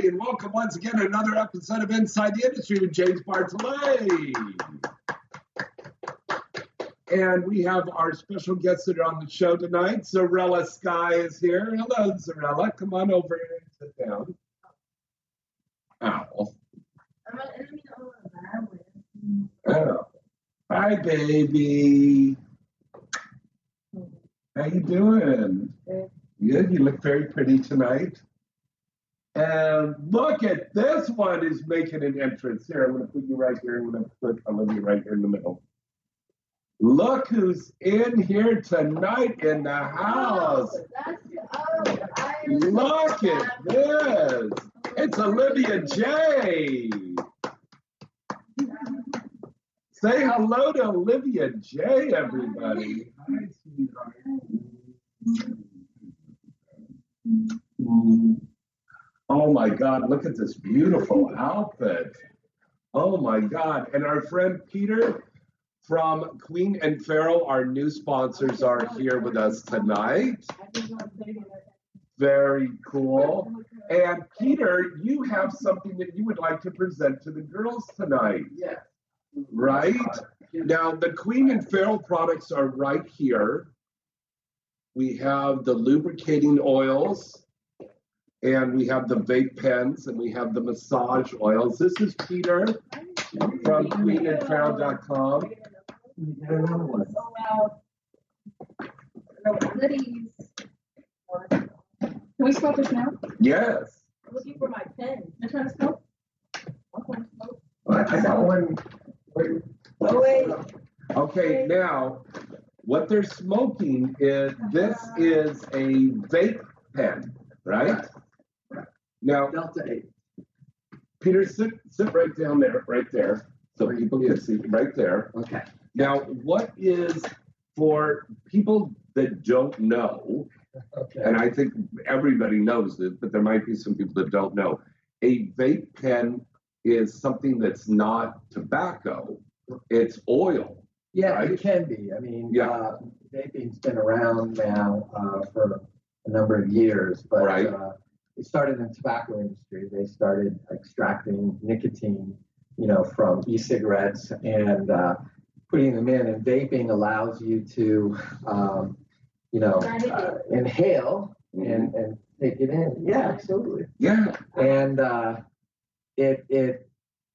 Everybody, and welcome once again to another episode of Inside the Industry with James Bartholet. And we have our special guests that are on the show tonight. Zerella Sky is here. Hello, Zerella. Come on over here and sit down. Ow. Oh. Hi, baby. How you doing? Good. You look very pretty tonight. And look at this one is making an entrance. Here, I'm going to put you right here. I'm going to put Olivia right here in the middle. Look who's in here tonight in the house. Look at this. It's Olivia J. Say hello to Olivia J, everybody. Hi, sweetheart. Oh my God, look at this beautiful outfit. Oh my God. And our friend Peter from Queen and Pharaoh, our new sponsors, are here with us tonight. Very cool. And Peter, you have something that you would like to present to the girls tonight. Yes. Right? Now, the Queen and Pharaoh products are right here. We have the lubricating oils, and we have the vape pens, and we have the massage oils. This is Peter from queenandpharaoh.com. Get another one. Can we smoke this now? Yes. I'm looking for my pen. I trying to smoke? I got one. Oh, wait. Okay, now what they're smoking is this is a vape pen, right? Now, Delta 8. Peter, sit sit right down there, right there, so people can see right there. Okay. Now, what is for people that don't know, Okay. and I think everybody knows this, but there might be some people that don't know. A vape pen is something that's not tobacco; it's oil. Yeah, right? it can be. I mean, Yeah. uh, vaping's been around now uh, for a number of years, but Right. uh, it started in the tobacco industry. They started extracting nicotine, you know, from e-cigarettes and uh, putting them in. And vaping allows you to, um, you know, uh, inhale and, and take it in. Yeah, absolutely. Yeah, and uh, it it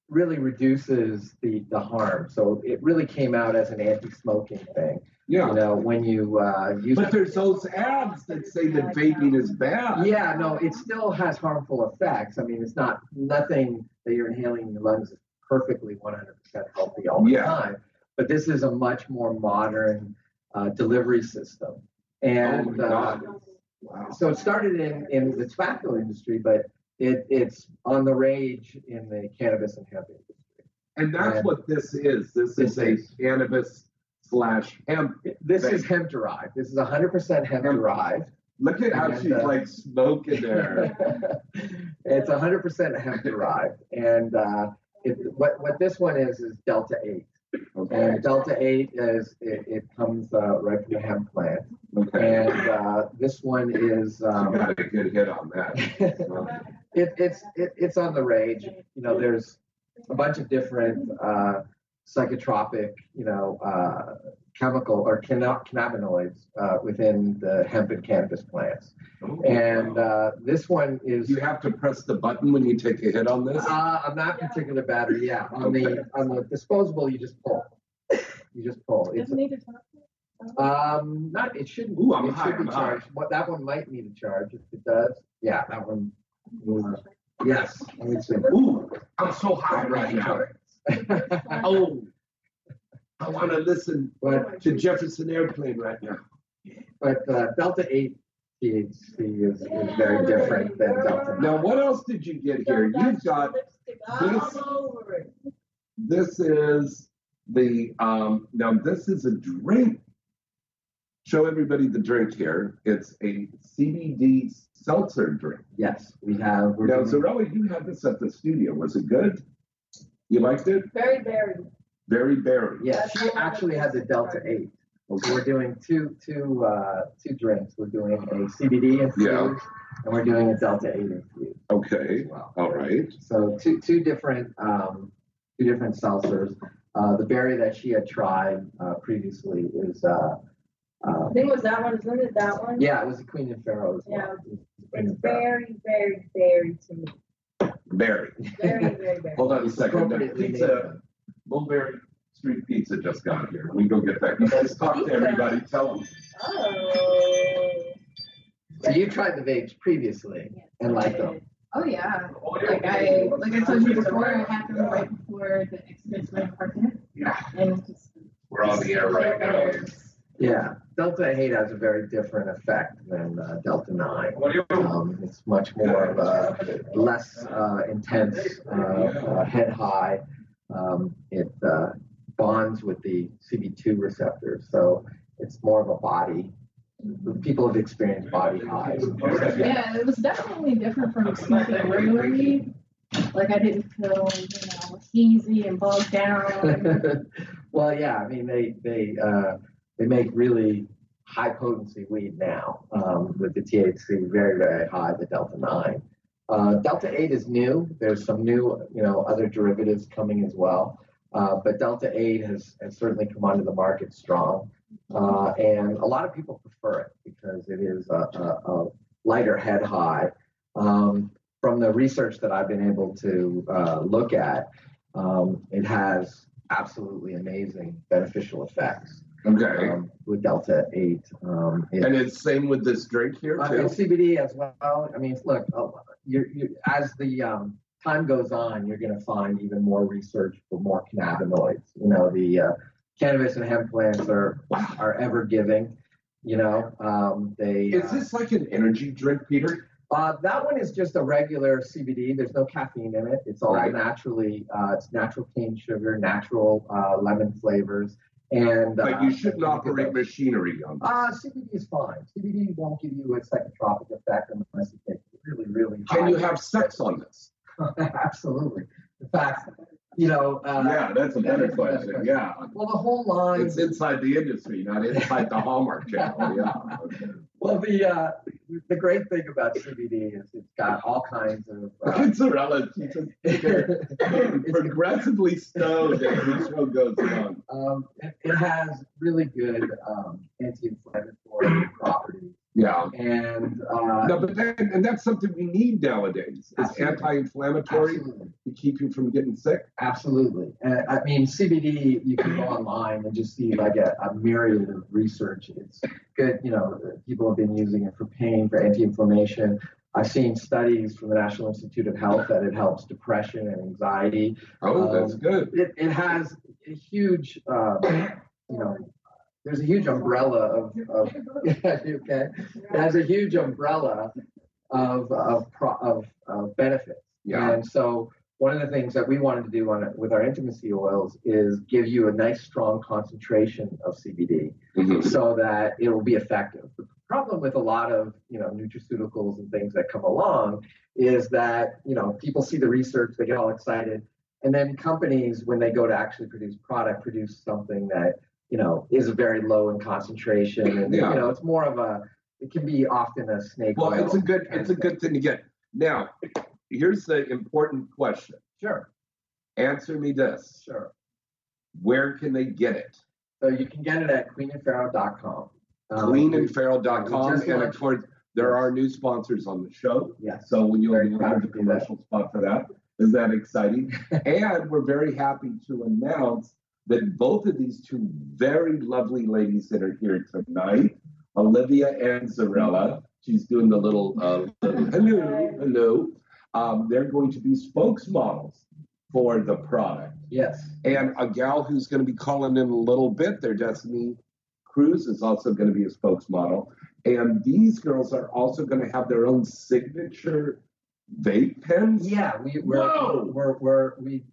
really reduces the the harm. So it really came out as an anti-smoking thing. Yeah. You know, when you uh, use. But there's those ads that say that vaping is bad. yeah, no, it still has harmful effects. I mean, it's not nothing that you're inhaling in your lungs is perfectly 100% healthy all the Yeah. time. But this is a much more modern uh, delivery system. Oh And my uh, Wow. so it started in, in the tobacco industry, but it, it's on the rage in the cannabis and hemp industry. And that's And- what this is. This This is a is- cannabis slash hemp. This is hemp derived. This is 100% hemp Hemp. derived. Look at how she's uh, like smoking there. it's 100% hemp derived. And uh, it, what, what this one is, is Delta 8. Okay. And Delta 8 is, it, it comes uh, right from the hemp plant. Okay. And uh, this one is, You um, got a good hit on that. It, it's it, it's on the rage. You know, there's a bunch of different uh, psychotropic, you know, uh, chemical or cannabinoids uh, within the hemp and cannabis plants. oh, And wow. uh, this one is. you have to press the button when you take a hit on this. Uh, on that particular battery, yeah. On the on the disposable, you just pull. You just pull. It's Doesn't need to talk. um not. It shouldn't. Ooh, I'm it high, should be I'm high. charged. What that one might need a charge. If it does, yeah, that one. uh, yes. Let me see. Ooh, I'm so high right now. Oh, I want to listen but to Jefferson Airplane right now. but uh, Delta Eight THC is, is very different than Delta. Now, what else did you get here? You've got this- all over it. this is the um, now this is a drink. Show everybody the drink here. It's a CBD seltzer drink. Yes, we have. We're Now, doing- Zerella, you had this at the studio. Was it good? You liked it? Very berry. Very berry. yeah, she actually has a Delta Eight. So we're doing two two uh, two drinks. We're doing a CBD infused, Yeah. and we're doing a Delta Eight infused Okay. as well. All right. So two two different um, two different seltzers. Uh, the berry that she had tried uh, previously is uh, uh, I think it was that one. Isn't it that one? yeah, it was the Queen and Pharaoh as well. Yeah. It was Queen It's and Pharaoh. very, very berry to me. Berry. Very, very berry. Hold on a second. The appropriately pizza, named. Mulberry Street Pizza just got here. We can go get that. You guys talk to everybody. Tell them. Oh. So you tried the vapes previously and liked them. Oh, oh yeah. Like I like I told you before, I had them right before the Exodus went parking. Yeah. And just We're on the air right now. Yeah, Delta 8 has a very different effect than uh, Delta 9. What do you? Um, it's much more of a less uh, intense uh, uh, head high. Um, it uh, bonds with the CB2 receptors, so it's more of a body. People have experienced body highs. Yeah, it was definitely different from smoking regularly. Like I didn't feel, you know, easy and bogged down. well, yeah, I mean they they uh, they make really high potency weed now um, with the THC very very high, the Delta Nine. Uh, Delta Eight is new. There's some new you know other derivatives coming as well, uh, but Delta Eight has, has certainly come onto the market strong, uh, and a lot of people prefer it because it is a, a, a lighter head high. Um, from the research that I've been able to uh, look at, um, it has absolutely amazing beneficial effects Okay. um, with Delta 8. Um, it- And it's same with this drink here uh, too. and CBD as well. I mean, look, uh, you're, you as the um, time goes on, you're going to find even more research for more cannabinoids. You know, the uh, cannabis and hemp plants are are ever giving. You know, um, they. Is uh, this like an energy drink, Peter? uh, that one is just a regular CBD. There's no caffeine in it. It's all Right. naturally. Uh, it's natural cane sugar, natural uh, lemon flavors, and. But uh, you shouldn't operate machinery on this. Uh, CBD is fine. CBD won't give you a psychotropic effect unless you take really, really Can you have sex on this? Absolutely. In fact, you know. Uh, yeah, that's a better that question. question. Yeah. Well, the whole line. It's inside the industry, not inside the Hallmark channel. Yeah. Okay. well, the uh, the great thing about CBD is it's got all kinds of. Uh. She's just it's- progressively stoned as show goes on. um, it, it has really good um, anti-inflammatory properties, Yeah. and uh, No, but then, and that's something we need nowadays. It's anti-inflammatory absolutely. to keep you from getting sick. Absolutely. And I mean, CBD, you can go online and just see like a, a myriad of research. It's good, you know, people have been using it for pain, for anti inflammation. I've seen studies from the National Institute of Health that it helps depression and anxiety. Oh, that's Um, good. It, it has a huge, uh, you know, there's a huge umbrella of, of yeah, okay? Has a huge umbrella of, of, pro, of, of benefits. Yeah. And so one of the things that we wanted to do on with our intimacy oils is give you a nice strong concentration of CBD Mhm. so that it will be effective. The problem with a lot of you know nutraceuticals and things that come along is that you know people see the research, they get all excited, and then companies when they go to actually produce product produce something that you know is very low in concentration, and Yeah. you know it's more of a it can be often a snake. Well, oil it's a good it's a thing. good thing to get. Now, here's the important question. Sure, Answer me this. sure. Where can they get it? So you can get it at. Um, Queenandpharaoh.com. we just And of course, there are new sponsors on the show. Yes. So when you Very will proud have to the do that. commercial spot for that. Is that exciting? and we're very happy to announce that both of these two very lovely ladies that are here tonight, Olivia and Zerella, she's doing the little uh, hello, hello. Um, they're going to be spokesmodels for the product. Yes. And a gal who's going to be calling in a little bit, their Destiny Cruz is also going to be a spokesmodel. And these girls are also going to have their own signature vape pens. Yeah, we, we're, Whoa! we're, we're, we,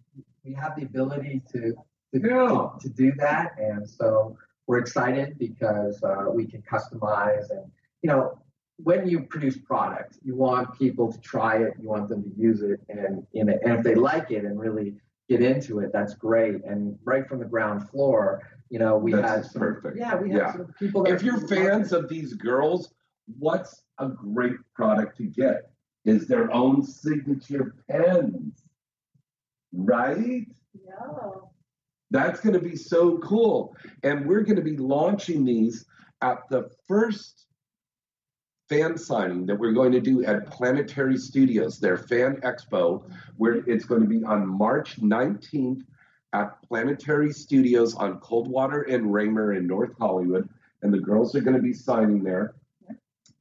we have the ability to to, Yeah. to, to do that, and so we're excited because uh, we can customize and you know when you produce product, you want people to try it, you want them to use it, and in it, and if they like it and really get into it, that's great. And right from the ground floor, you know, we That's had some, perfect. yeah, we had Yeah. some people. That if you're fans of these girls, what's a great product to get? Is their own signature pens, right? Yeah. That's going to be so cool. And we're going to be launching these at the first fan signing that we're going to do at Planetary Studios, their fan expo, where it's going to be on March 19th at Planetary Studios on Coldwater and Raymer in North Hollywood. And the girls are going to be signing there.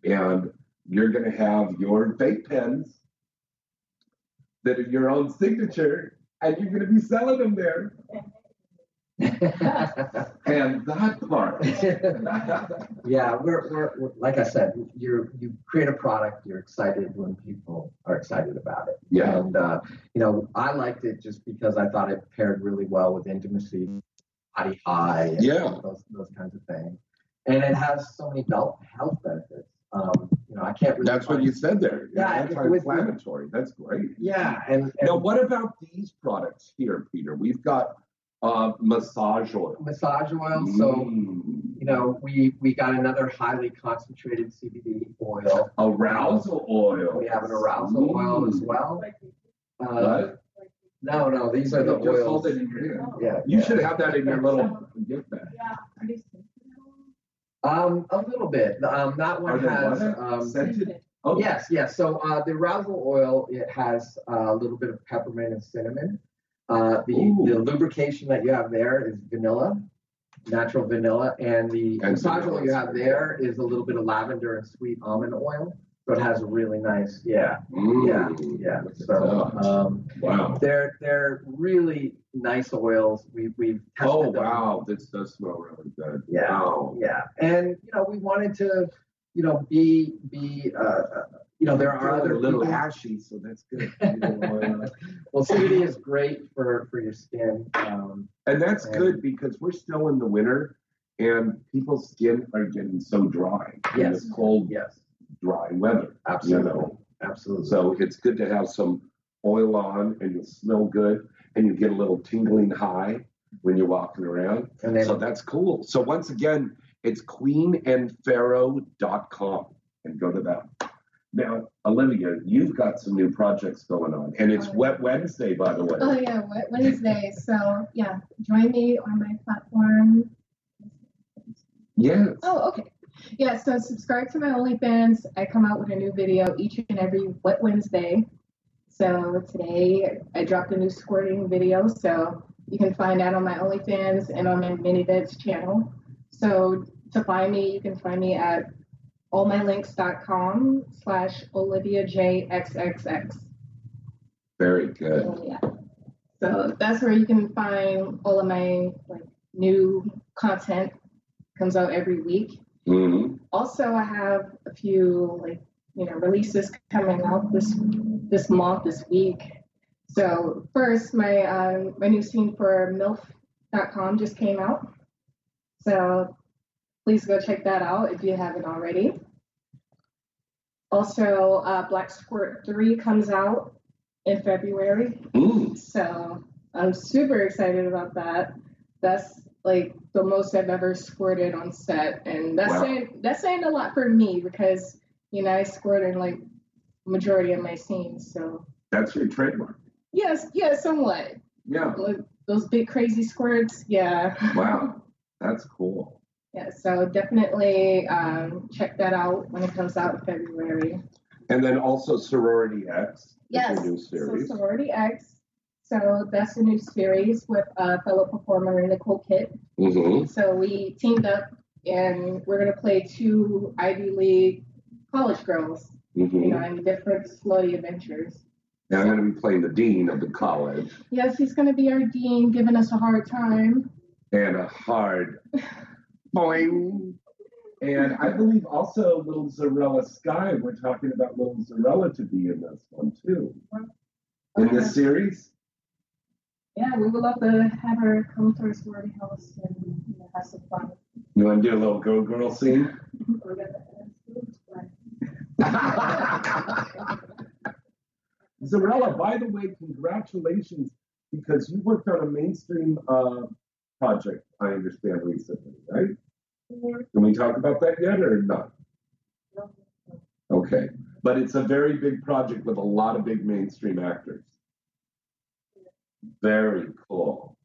And you're going to have your vape pens that are your own signature, and you're going to be selling them there. And that part. yeah, we're, we're, we're like I said, you're you create a product, you're excited when people are excited about it. Yeah. And uh, you know, I liked it just because I thought it paired really well with intimacy, body high, and Yeah. those those kinds of things. And it has so many health health benefits. Um, you know, I can't really. That's what you said there. Yeah, Anti-inflammatory. That's great. Yeah, and, and Now, what about these products here, Peter? We've got uh, massage oil. massage oil. So Mm. you know, we we got another highly concentrated CBD oil. arousal oil. We have an arousal oil as Mm. well. Uh, What? no, no, these are the Just oils. hold it in your hand. Yeah, You yeah. should have that in your little gift bag. Yeah. Are these Um, a little bit. Um, that one has. Um, Scented? Oh, yes, yes. So uh, the arousal oil it has uh, a little bit of peppermint and cinnamon. Uh, the the lubrication that you have there is vanilla, natural vanilla, and the And massage oil you have there is a little bit of lavender and sweet almond oil. So it has a really nice, yeah, Mm. yeah, yeah. So um, Wow. they're they're really nice oils. We we've tested Oh, them. wow. This does smell really good. Yeah. Wow. Yeah, and you know we wanted to, you know, be be, uh, uh, you know, there are other little ashy, so that's good. Well, CBD is great for for your skin. Um, And that's Yeah. good because we're still in the winter and people's skin are getting so dry in Yes. this cold, yes, dry weather. absolutely, You know, absolutely. so it's good to have some oil on and you smell good and you get a little tingling high when you're walking around. and then So that's cool. So once again, it's queenandpharaoh.com and go to that. Now, Olivia, you've got some new projects going on, and it's Oh, Wet Wednesday, by the way. Oh yeah, Wet Wednesday. So yeah, join me on my platform. Yes. Oh, okay. Yeah, so subscribe to my OnlyFans. I come out with a new video each and every Wet Wednesday. So today I dropped a new squirting video, so you can find that on my OnlyFans and on my ManyVids channel. So to find me, you can find me at allmylinks.com slash Olivia J. Very good. So, yeah. So that's where you can find all of my like new content. Comes out every week. hmm Also, I have a few like you know releases coming out this this month, this week. So first, my um, my new scene for MILF.com just came out. So please go check that out if you haven't already. Also, uh, Black Squirt 3 comes out in February. Mm. So I'm super excited about that. That's like the most I've ever squirted on set, and that's Wow. saying that's saying a lot for me because you know I squirt in like majority of my scenes. So That's your trademark. yes, yeah, somewhat. Yeah. Like, those big crazy squirts, yeah. Wow. That's cool. Yeah, so definitely um, check that out when it comes out in February. And then also Sorority X. Yes. A new series. So Sorority X. So that's a new series with uh, fellow performer Nicole Kitt. hmm So we teamed up and we're gonna play two Ivy League college girls, you hmm know, in different slutty adventures. Now I'm going to be playing the dean of the college Yes, he's gonna be our dean, giving us a hard time. and a hard boing. And I believe also little Zerella Sky. We're talking about little Zerella to be in this one too. In this series. Yeah, we would love to have her come to our sorority house and you know, have some fun. You want to do a little girl girl scene? We're gonna ask you, but- Zerella, by the way, congratulations because you worked on a mainstream uh, project, I understand recently, right? Mm-hmm. Can we talk about that yet or not? Okay, but it's a very big project with a lot of big mainstream actors. Very cool.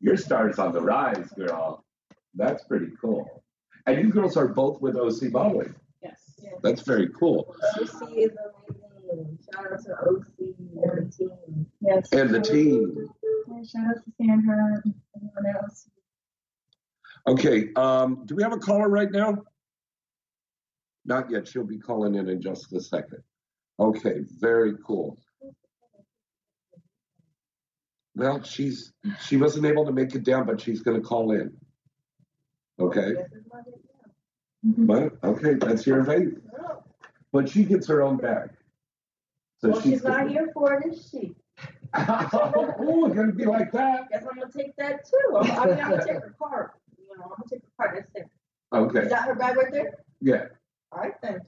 Your star's on the rise, girl. That's pretty cool. And you girls are both with OC Modeling. Yes. That's very cool. OC is amazing. Shout out to OC and the team. Yes. And the team. Yeah, shout out to Sandra and everyone else. Okay, um, do we have a caller right now? Not yet. She'll be calling in in just a second. Okay, very cool. Well, she's she wasn't able to make it down, but she's going to call in. Okay, This is my video. but okay, that's your vape. No. But she gets her own bag. So Well, she's not here for it, is she? Oh, it's going to be like that. Guess I'm gonna take that too. I'm, I mean, I'm gonna take her card. You know, I'm gonna take her card. That's it. Okay, Is that her bag right there? yeah. All right then.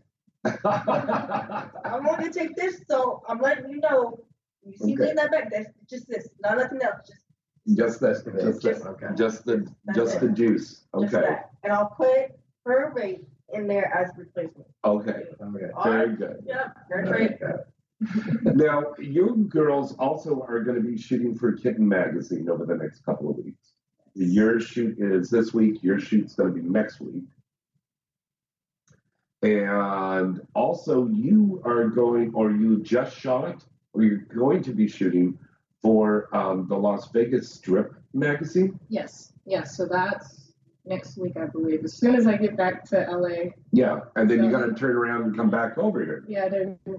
I'm going to take this, so I'm letting you know. You see me in that bag? That's just this, not nothing else. Just, just that, just Just- the, okay. just the, That's just it. the juice. just Okay, that. And I'll put her rate in there as replacement. okay, Okay. All very right. good. Yep. That's right. Now, you girls also are going to be shooting for Kitten Magazine over the next couple of weeks. Your shoot is this week, your shoot's going to be next week. And also, you are going, or you just shot, or you're going to be shooting for um, the Las Vegas Strip magazine. Yes. Yes. So that's next week, I believe. As soon as I get back to LA. Yeah, and then you So- got to turn around and come back over here Yeah.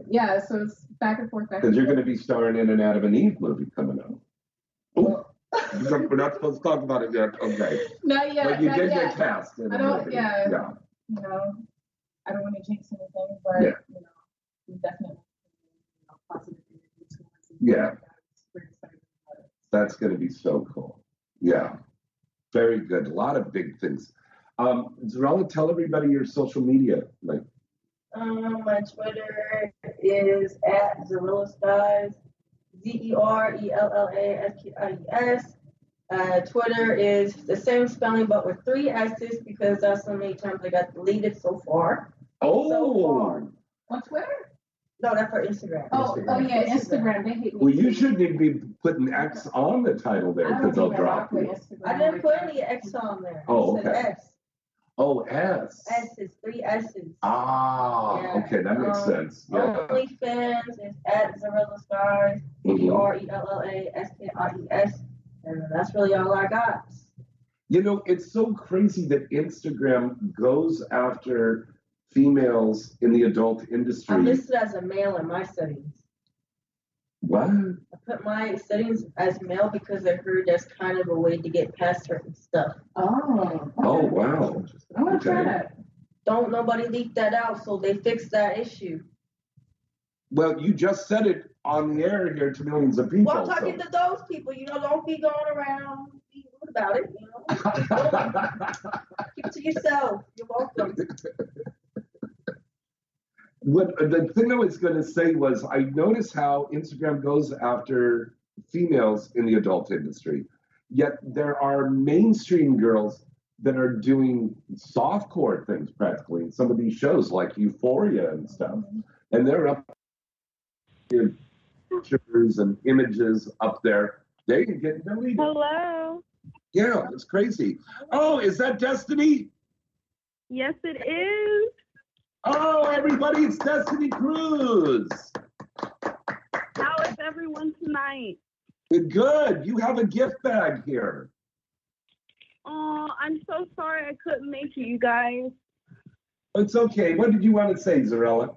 Yeah. So it's back and forth, because you're going to be starring in and out of an Adam and Eve movie coming out. Oh, we're not supposed to talk about it yet. Okay. Not yet. but you not did yet. get cast. I don't- movie. yeah. Yeah. You know, I don't want to jinx anything, but Yeah. you know, we definitely you know, positive energy towards. Yeah. I'm super excited about it. That's going to be so cool. Yeah. Very good. A lot of big things. Um, Zerella, tell everybody your social media. Like, Um, my Twitter is at Zerella Skies, Z E R E L L A S K I E S. Uh, Twitter is the same spelling but with three S's because that's how many times I got deleted so far. oh, So far. On Twitter? No, that's for Instagram. Oh, oh yeah, Instagram. Instagram. They hate me. well, you shouldn't even be putting X on the title there I don't because they'll even drop rock with you. Instagram I didn't put any X on there. Oh, It said okay. S. Oh, S. S is three S's. Ah, Yeah. okay, that makes Um, sense. Yeah. OnlyFans is at Zerella Skies, Z E R E L L A S K I E S. And that's really all I got. You know, it's so crazy that Instagram goes after females in the adult industry. I'm listed as a male in my settings. what? I put my settings as male because I heard that's kind of a way to get past certain stuff. Oh. Oh, wow. I want to try Okay. that. Don't nobody leak that out, so they fix that issue. Well, you just said it on the air here to millions of people. Well, I'm talking so- to those people, you know, don't be going around being rude about it, you know. Keep it to yourself. You're welcome. what uh, the thing I was going to say was I notice how Instagram goes after females in the adult industry, yet there are mainstream girls that are doing softcore things practically in some of these shows like Euphoria and stuff, and they're up in pictures and images up there. They can get deleted. Hello. Yeah, it's crazy. Oh, is that Destiny? Yes, it is. Oh, everybody, it's Destiny Cruz. How is everyone tonight? Good. You have a gift bag here. Oh, I'm so sorry I couldn't make it, you guys. It's okay. What did you want to say, Zerella?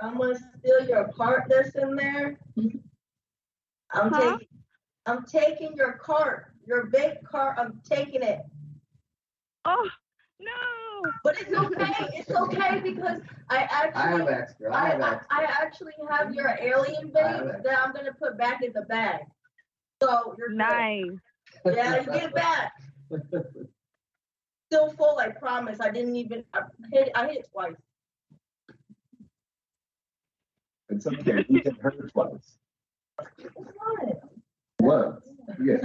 I'm gonna steal your cart that's in there. I'm Huh? taking I'm taking your cart, your vape cart, I'm taking it. Oh, no. But it's okay, it's okay because I I have actually extra. I I, have I, extra. I actually have your alien I have vape it. that I'm gonna put back in the bag. So you're good. Nice. Yeah, you get back. Still full, I promise. I didn't even I hit I hit it twice. It's okay. We can hurt twice. What? What? Yeah.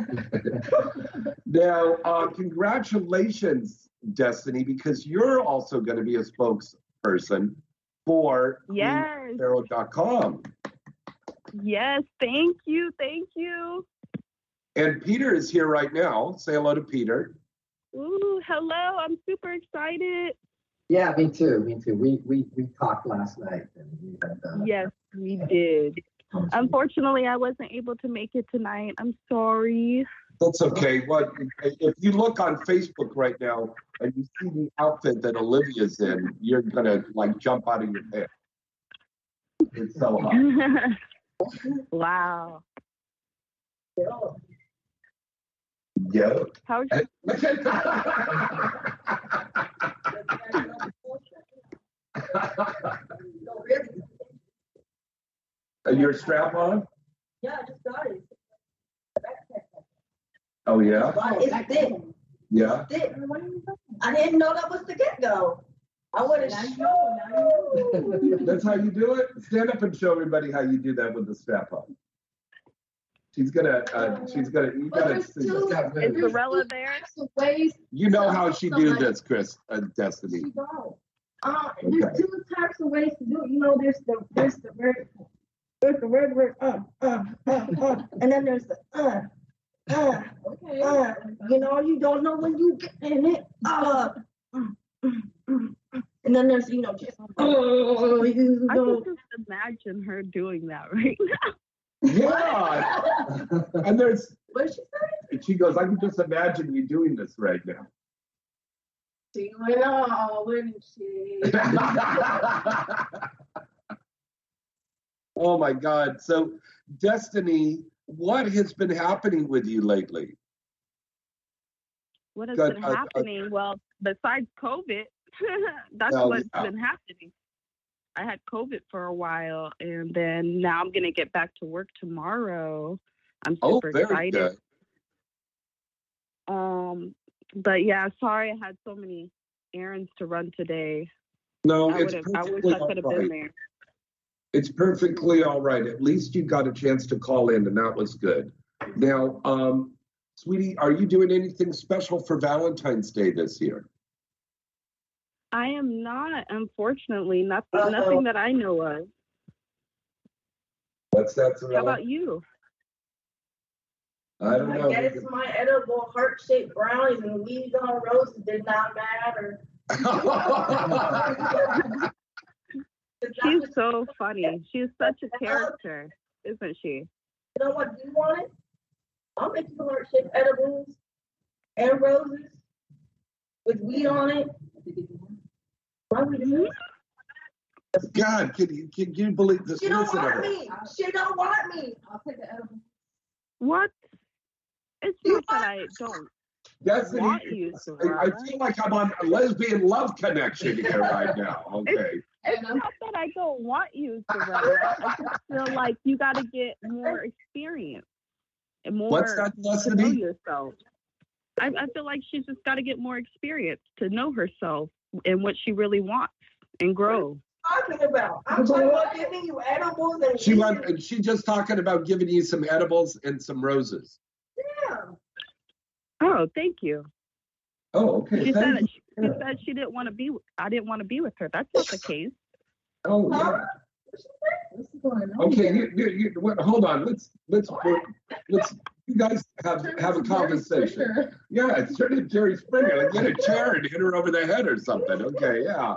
now, uh, congratulations, Destiny, because you're also going to be a spokesperson for Yes. queenpharaoh.com. Yes. Thank you. Thank you. And Peter is here right now. Say hello to Peter. Ooh, hello. I'm super excited. Yeah, me too. Me too. We we we talked last night and we had. Uh, Yes, we did. Unfortunately, I wasn't able to make it tonight. I'm sorry. That's okay. What if you look on Facebook right now and you see the outfit that Olivia's in, you're gonna like jump out of your head. It's so hot. wow. Yeah. How's No, really. Your strap on? Yeah, I just got it. Oh yeah. But it's thick. Yeah. thick. I didn't know that was the get go. I would have shown. That's how you do it. Stand up and show everybody how you do that with the strap on. She's gonna. Uh, she's gonna. You But gotta. there's two- this. is Lorella there? Types ways. You know how she do this, Chris. Uh, Destiny. She don't. Uh, Okay. there's two types of ways to do it. You know, there's the there's the vertical, there's the regular uh uh uh uh, and then there's the uh uh Okay. uh. You know, you don't know when you get in it. Uh, mm, mm, mm, mm. and then there's you know just oh you I know. can just imagine her doing that right now. Yeah. and there's. What did she say? and She goes. I can just imagine you doing this right now. She went on, wouldn't she? oh my God. So, Destiny, what has been happening with you lately? What has been happening? well, besides COVID, that's Well, what's yeah. been happening. I had COVID for a while, and then now I'm gonna get back to work tomorrow. I'm Oh, super very excited. good. Um, but yeah, sorry I had so many errands to run today. No, I it's would have. I wish I could have all been there. It's perfectly all right. At least you got a chance to call in, and that was good. Now, um, sweetie, are you doing anything special for Valentine's Day this year? I am not, unfortunately, nothing, Uh-oh. nothing that I know of. What's that? How about you? I don't know. I guess my edible heart-shaped brownies and weeds on roses did not matter. She's so funny. She's such a character, isn't she? You know what you wanted? I'll make you heart-shaped edibles and roses with weed on it. Why would you? God, can you, can you believe this? She don't want her. me. She don't want me. I'll take the edible. What? It's not that I don't That's want you, I, I feel like I'm on a lesbian love connection here right now. Okay. It's I'm not that I don't want you, Soraya. I just feel like you got to get more experience and more What's that, to know Destiny? yourself. I, I feel like she's just got to get more experience to know herself and what she really wants and grow. Talking about. I'm talking about giving you edibles and She weed. went, and she just talking about giving you some edibles and some roses. Yeah. Oh, thank you. Oh, okay. She said Thank that you. she, she said she didn't want to be. I didn't want to be with her. That's not the case. Oh, yeah. What's going on? Okay, here? you, you, you, wait, hold on. Let's let's let's you guys have have a Turn this Jerry conversation. Yeah, it's turn into Jerry Springer. Like get a chair and hit her over the head or something. Okay, yeah.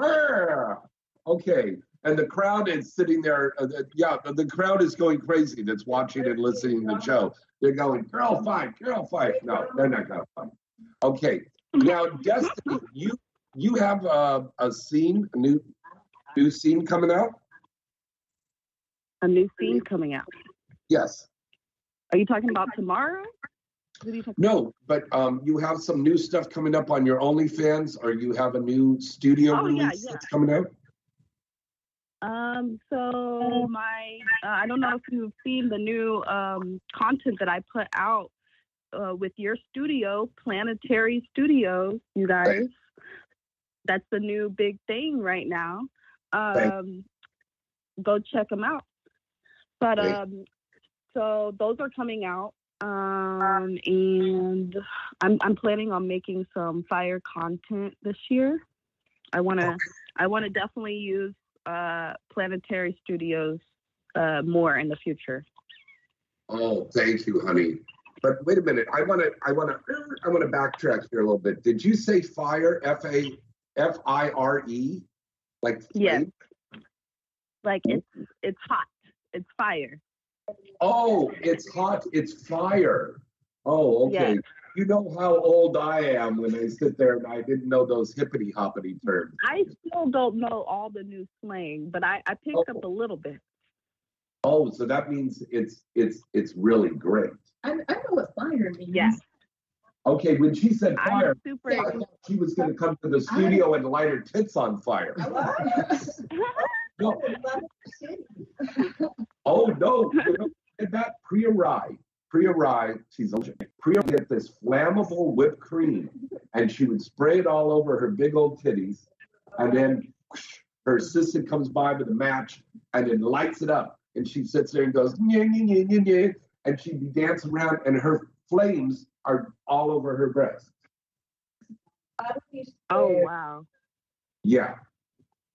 Ah, Okay, and the crowd is sitting there. Uh, uh, yeah, the crowd is going crazy. That's watching and listening to the show. They're going, "Girl fight, girl fight." No, they're not gonna fight. Okay, now Destiny, you you have a, a scene, a new new scene coming out. A new scene coming out. Yes. Are you talking about tomorrow? What are you talking No, but um, you have some new stuff coming up on your OnlyFans, or you have a new studio Oh, yeah, release yeah. that's coming out. Um, so my, uh, I don't know if you've seen the new um, content that I put out uh, with your studio, Planetary Studios, you guys. That's the new big thing right now. Um, go check them out. But um, so those are coming out. Um, and I'm I'm planning on making some fire content this year. I wanna I wanna definitely use uh Planetary Studios uh more in the future. Oh, thank you, honey. But wait a minute. I want to. I want to. I want to backtrack here a little bit. Did you say fire? F a f i r e, like Yes. flame? Like it's it's hot. It's fire. Oh, it's hot. It's fire. Oh, okay. Yes. You know how old I am when I sit there and I didn't know those hippity hoppity terms. I still don't know all the new slang, but I, I picked up oh. a little bit. Oh, so that means it's it's it's really great. I, I know what fire means. Yes. Okay, when she said fire, super I thought she was going to come to the studio and light her tits on fire. No, Oh no! You know, and that Priya Rai, Priya Rai, she's a Priya would get this flammable whipped cream, and she would spray it all over her big old titties, and then whoosh, her assistant comes by with a match and then lights it up, and she sits there and goes yeah yeah yeah yeah yeah, and she'd be dancing around, and her flames are all over her breast. Oh wow. Yeah,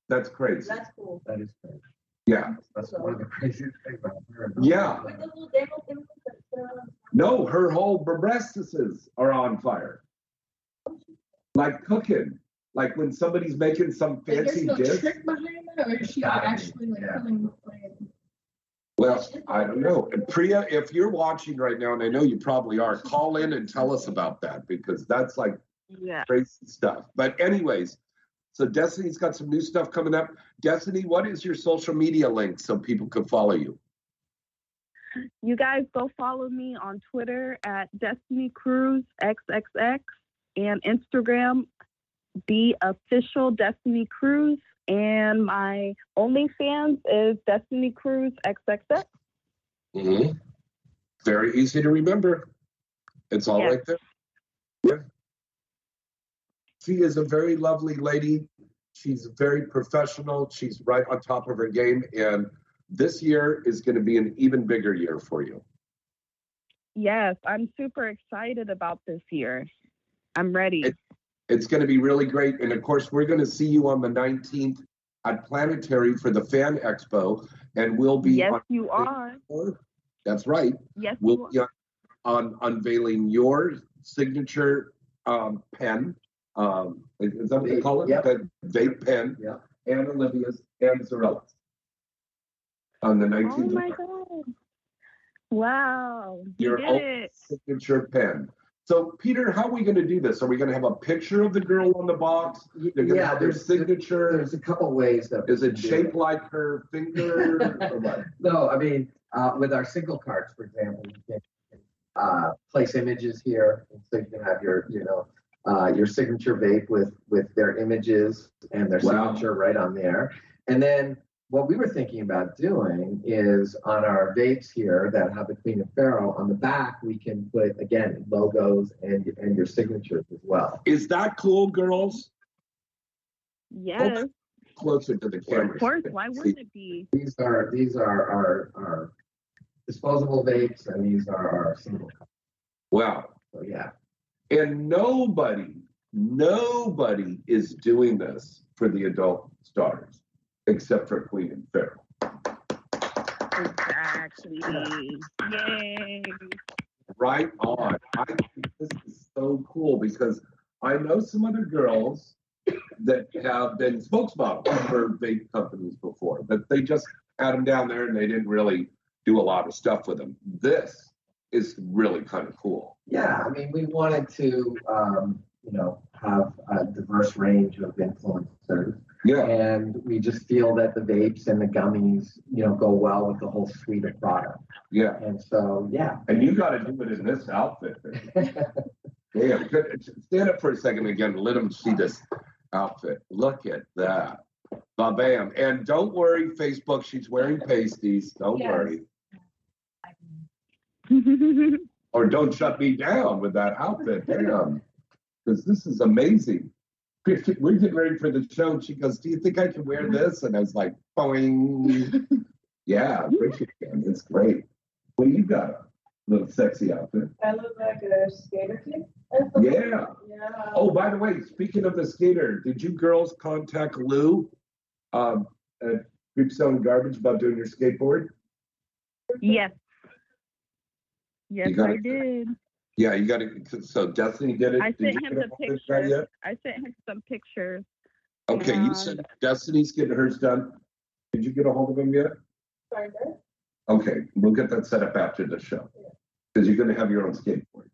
that's crazy. That's cool. That is great. Yeah, That's one of the craziest things I've heard. yeah. With the little demo thing that, uh, No, her whole breastises are on fire. Like cooking. Like when somebody's making some Like, there's fancy no dish. trick behind that, or is she Gotta actually like yeah. killing the flame? Well, I don't know. And Priya, if you're watching right now, and I know you probably are, call in and tell us about that because that's like Yeah. crazy stuff. But anyways, so Destiny's got some new stuff coming up. Destiny, what is your social media link so people can follow you? You guys go follow me on Twitter at Destiny Cruz XXX and Instagram, the official Destiny Cruz. And my OnlyFans is Destiny Cruz XXX. Mm-hmm. Very easy to remember. It's all Yes. right there. Yeah. She is a very lovely lady. She's very professional. She's right on top of her game. And this year is going to be an even bigger year for you. Yes, I'm super excited about this year. I'm ready. It- It's going to be really great. And of course, we're going to see you on the 19th at Planetary for the Fan Expo. And we'll be yes, on. you are. That's right. Yes, We'll are. be on, on unveiling your signature um, pen. Um, is is that what they call it? Yep. The vape pen. Yep. And Olivia's and Zerella's. On the 19th. Oh 19th. my God. Wow. You Your did own it. signature pen. So, Peter, how are we going to do this? Are we going to have a picture of the girl on the box? They're going to Yeah, have their there's, signature. there's a couple ways that. Is it shaped like her finger? or what? No, I mean, uh, with our single cards, for example, you can uh, place images here, so you can have your, you know, uh, your signature vape with with their images and their Wow. signature right on there. And then what we were thinking about doing is on our vapes here that have the Queen of Pharaoh on the back, we can put again logos and and your signatures as well. Is that cool, girls? Yes. Closer to the camera. Of course. Why wouldn't it be? These are these are our our disposable vapes, and these are our single. cards. Wow. So yeah. And nobody, nobody is doing this for the adult stars except for Queen and Pharaoh. Exactly. Yay. Right on. I think this is so cool because I know some other girls that have been spokesmodels for big companies before, but they just had them down there and they didn't really do a lot of stuff with them. This is really kind of cool. Yeah, I mean, we wanted to, um, you know, have a diverse range of influencers, Yeah. and we just feel that the vapes and the gummies, you know, go well with the whole suite of products. Yeah. And so, yeah. And you got to do it in this outfit. Damn. Good. Stand up for a second again. Let them see this outfit. Look at that. Ba bam. And don't worry, Facebook, she's wearing pasties. Don't Yes. worry. Or don't shut me down with that outfit. Damn. Because this is amazing. We're getting ready for the show. And she goes, Do you think I can wear this? And I was like, boing. Yeah, I appreciate it. It's great. What do you got? A little sexy outfit. I look like a skater kid. Yeah. Yeah. Oh, by the way, speaking of the skater, did you girls contact Lou um, at Creep Selling Garbage about doing your skateboard? yes. Yes, got I did. Yeah, you got to. So Destiny did it. I Did sent him the a hold of that pictures. I sent him some pictures. Okay, you said um, Destiny's getting hers done. Did you get a hold of him yet? Kinda. Okay, we'll get that set up after the show. Because you're going to have your own skateboard.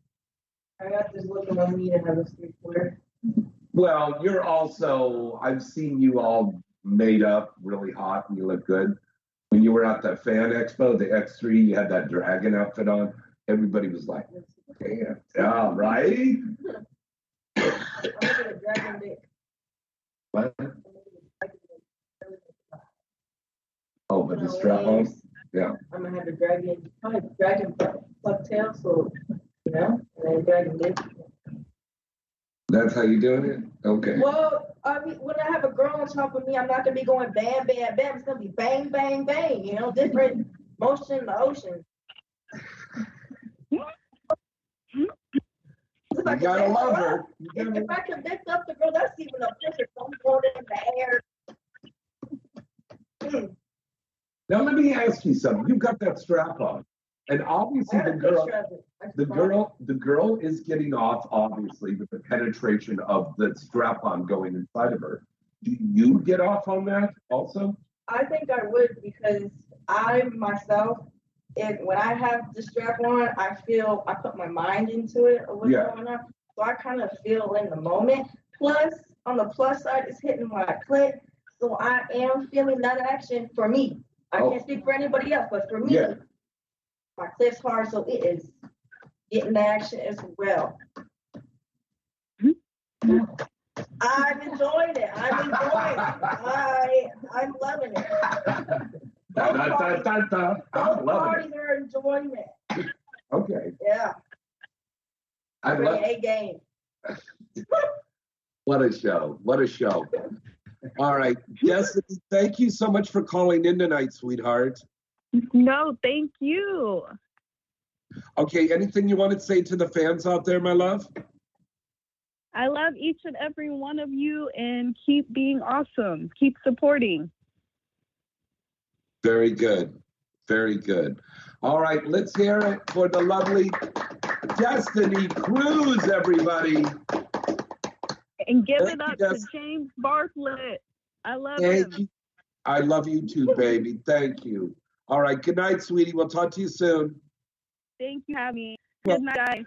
I got this look on me to have a skateboard. Well, you're also, I've seen you all made up really hot and you look good. When you were at that fan expo, the X3, you had that dragon outfit on. Everybody was like, damn, yeah, right? I'm gonna a dragon dick. What? Oh, but the strap on? Oh, yeah. I'm gonna have a dragon, probably dragon butt- butt tail, so, you know, and then dragon dick. That's how you doing it? Okay. Well, I mean, when I have a girl on top of me, I'm not gonna be going bam, bam, bam. It's gonna be bang, bang, bang. You know, different motion in the ocean. If I You gotta love her her. If, if I can lift up the girl, that's even a. If I'm going in the air. Now let me ask you something. You've got that strap on. And obviously the girl picture of it. I the girl the girl is getting off obviously with the penetration of the strap on going inside of her. Do you get off on that also? I think I would because I myself, if when I have the strap on, I feel I put my mind into it of what's Yeah. going on. So I kind of feel in the moment. Plus, on the plus side, it's hitting my clit. So I am feeling that action for me. I Oh. can't speak for anybody else, but for me, Yeah. my clit's hard, so it is getting the action as well. Mm-hmm. I'm enjoying it. I'm enjoying it. I I'm loving it. Da, da, da, da, da. I'm Both loving parties are enjoying it. it. Okay. Yeah. I Bring love A game. what a show. What a show. All right. Destiny, thank you so much for calling in tonight, sweetheart. No, thank you. Okay, anything you want to say to the fans out there, my love? I love each and every one of you and keep being awesome. Keep supporting. Very good. Very good. All right, let's hear it for the lovely Destiny Cruz, everybody. And give Thank it up to James Bartholet. I love Thank him. you. I love you too, baby. Thank you. All right, good night, sweetie. We'll talk to you soon. Thank you for having me. Well- Good night, guys.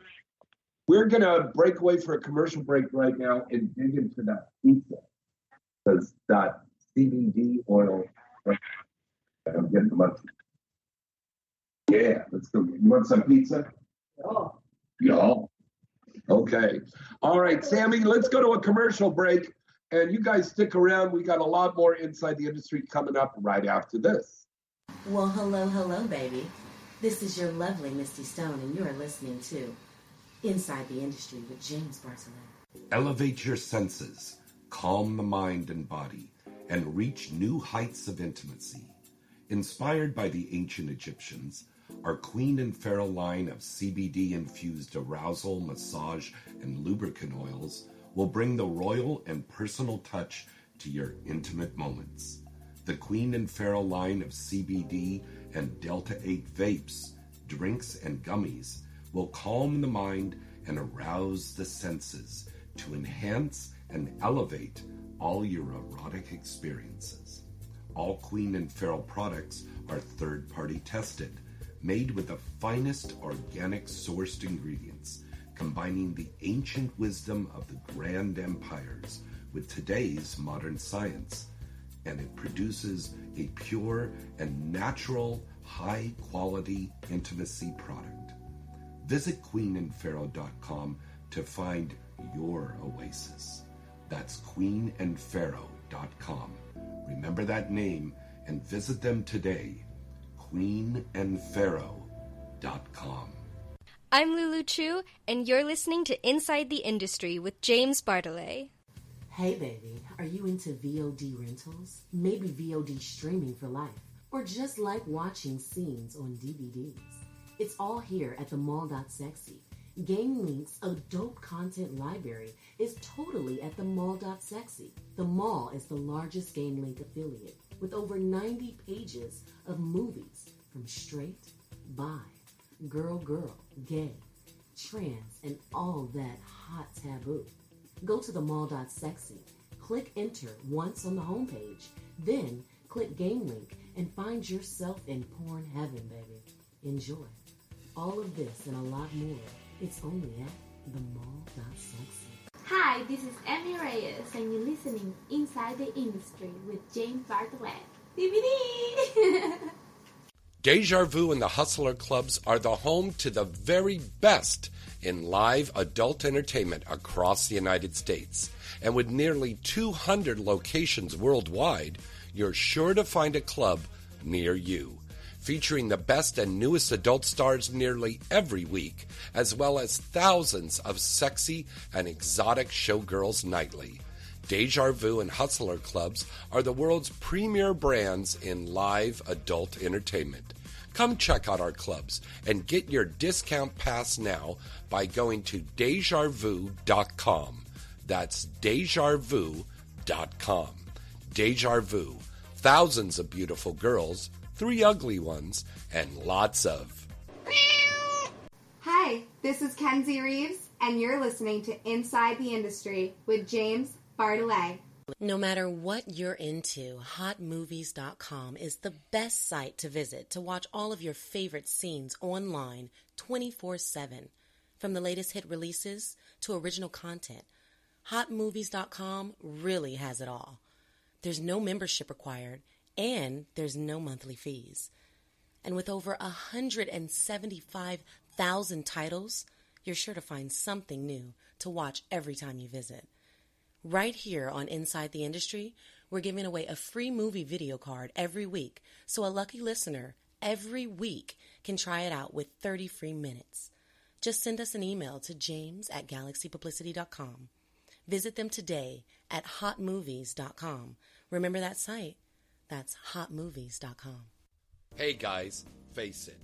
We're going to break away for a commercial break right now and dig into that pizza. Because that CBD oil, I'm getting the munchies. Yeah, let's go. You want some pizza? Oh. Yeah. Okay. All right, Sammy, let's go to a commercial break. And you guys stick around. We got a lot more inside the industry coming up right after this. Well, hello, hello, baby. This is your lovely Misty Stone, and you are listening to Inside the Industry with James Barcelona. Elevate your senses, calm the mind and body, and reach new heights of intimacy. Inspired by the ancient Egyptians, our Queen and Pharaoh line of CBD infused arousal, massage, and lubricant oils will bring the royal and personal touch to your intimate moments. The Queen and Pharaoh line of CBD and Delta 8 vapes, drinks, and gummies will calm the mind and arouse the senses to enhance and elevate all your erotic experiences. All Queen and Pharaoh products are third party tested, made with the finest organic sourced ingredients, combining the ancient wisdom of the grand empires with today's modern science. And it produces a pure and natural, high quality intimacy product. Visit queenandpharaoh.com to find your oasis. That's queenandpharaoh.com. Remember that name and visit them today. QueenandPharaoh.com. I'm Lulu Chu, and you're listening to Inside the Industry with James Bartholet. Hey, baby, are you into VOD rentals? Maybe VOD streaming for life, or just like watching scenes on DVDs? It's all here at the mall.sexy. Game Link's adult content library is totally at the mall.sexy. The mall is the largest Game Link affiliate with over 90 pages of movies from straight, bi, girl, girl, gay, trans, and all that hot taboo. Go to the mall.sexy, click enter once on the homepage, then click Game Link and find yourself in porn heaven, baby. Enjoy. All of this and a lot more. It's only at the mall.sexy. Hi, this is Emmy Reyes, and you're listening Inside the Industry with James Bartholet. DVD! Deja Vu and the Hustler Clubs are the home to the very best in live adult entertainment across the United States. And with nearly 200 locations worldwide, you're sure to find a club near you. Featuring the best and newest adult stars nearly every week, as well as thousands of sexy and exotic showgirls nightly. Deja Vu and Hustler Clubs are the world's premier brands in live adult entertainment. Come check out our clubs and get your discount pass now by going to dejavu.com. That's dejavu.com. Deja Vu. Thousands of beautiful girls, three ugly ones, and lots of. Hi, this is Kenzie Reeves, and you're listening to Inside the Industry with James Bartholet. No matter what you're into, hotmovies.com is the best site to visit to watch all of your favorite scenes online 24 7. From the latest hit releases to original content, hotmovies.com really has it all. There's no membership required, and there's no monthly fees. And with over 175,000 titles, you're sure to find something new to watch every time you visit. Right here on Inside the Industry, we're giving away a free movie video card every week, so a lucky listener every week can try it out with 30 free minutes. Just send us an email to james at galaxypublicity.com. Visit them today at hotmovies.com. Remember that site? That's hotmovies.com. Hey guys, face it.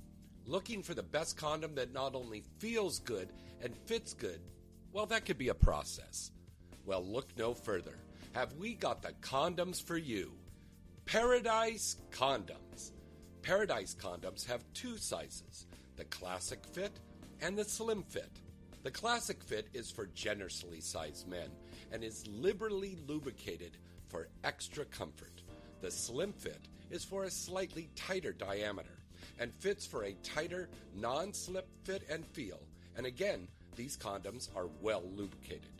Looking for the best condom that not only feels good and fits good, well, that could be a process. Well, look no further. Have we got the condoms for you? Paradise Condoms. Paradise Condoms have two sizes the classic fit and the slim fit. The classic fit is for generously sized men and is liberally lubricated for extra comfort. The slim fit is for a slightly tighter diameter and fits for a tighter, non slip fit and feel. And again, these condoms are well lubricated.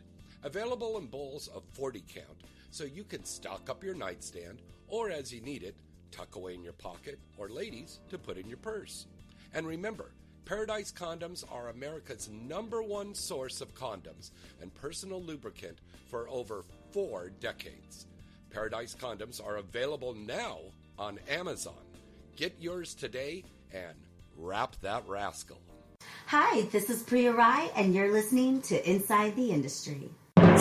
Available in bowls of 40 count, so you can stock up your nightstand or as you need it, tuck away in your pocket, or ladies, to put in your purse. And remember, Paradise Condoms are America's number one source of condoms and personal lubricant for over four decades. Paradise Condoms are available now on Amazon. Get yours today and wrap that rascal. Hi, this is Priya Rai, and you're listening to Inside the Industry.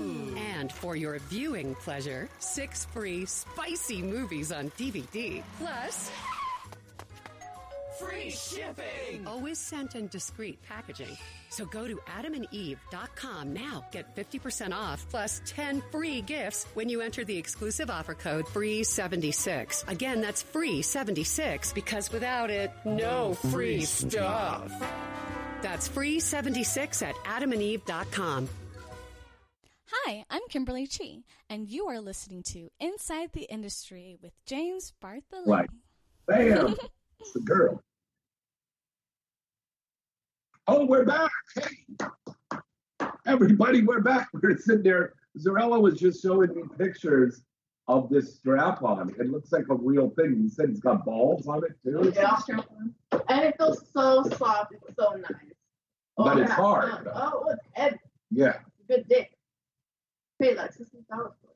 And for your viewing pleasure, six free spicy movies on DVD. Plus, Free shipping! always sent in discreet packaging. So go to adamandeve.com now. Get 50% off plus 10 free gifts when you enter the exclusive offer code FREE76. Again, that's FREE76 because without it, no free stuff. That's FREE76 at adamandeve.com. Hi, I'm Kimberly Chi, and you are listening to Inside the Industry with James Bartholet. Right. Bam! it's the girl. Oh, we're back. Hey, everybody, we're back. We're sitting there. Zerella was just showing me pictures of this strap on. It looks like a real thing. He said it's got balls on it too. Yeah. And it feels so soft. It's so nice. But Oh, it's yeah. hard. Oh, it's heavy. Oh, yeah. Good dick. Paid like sixty dollars for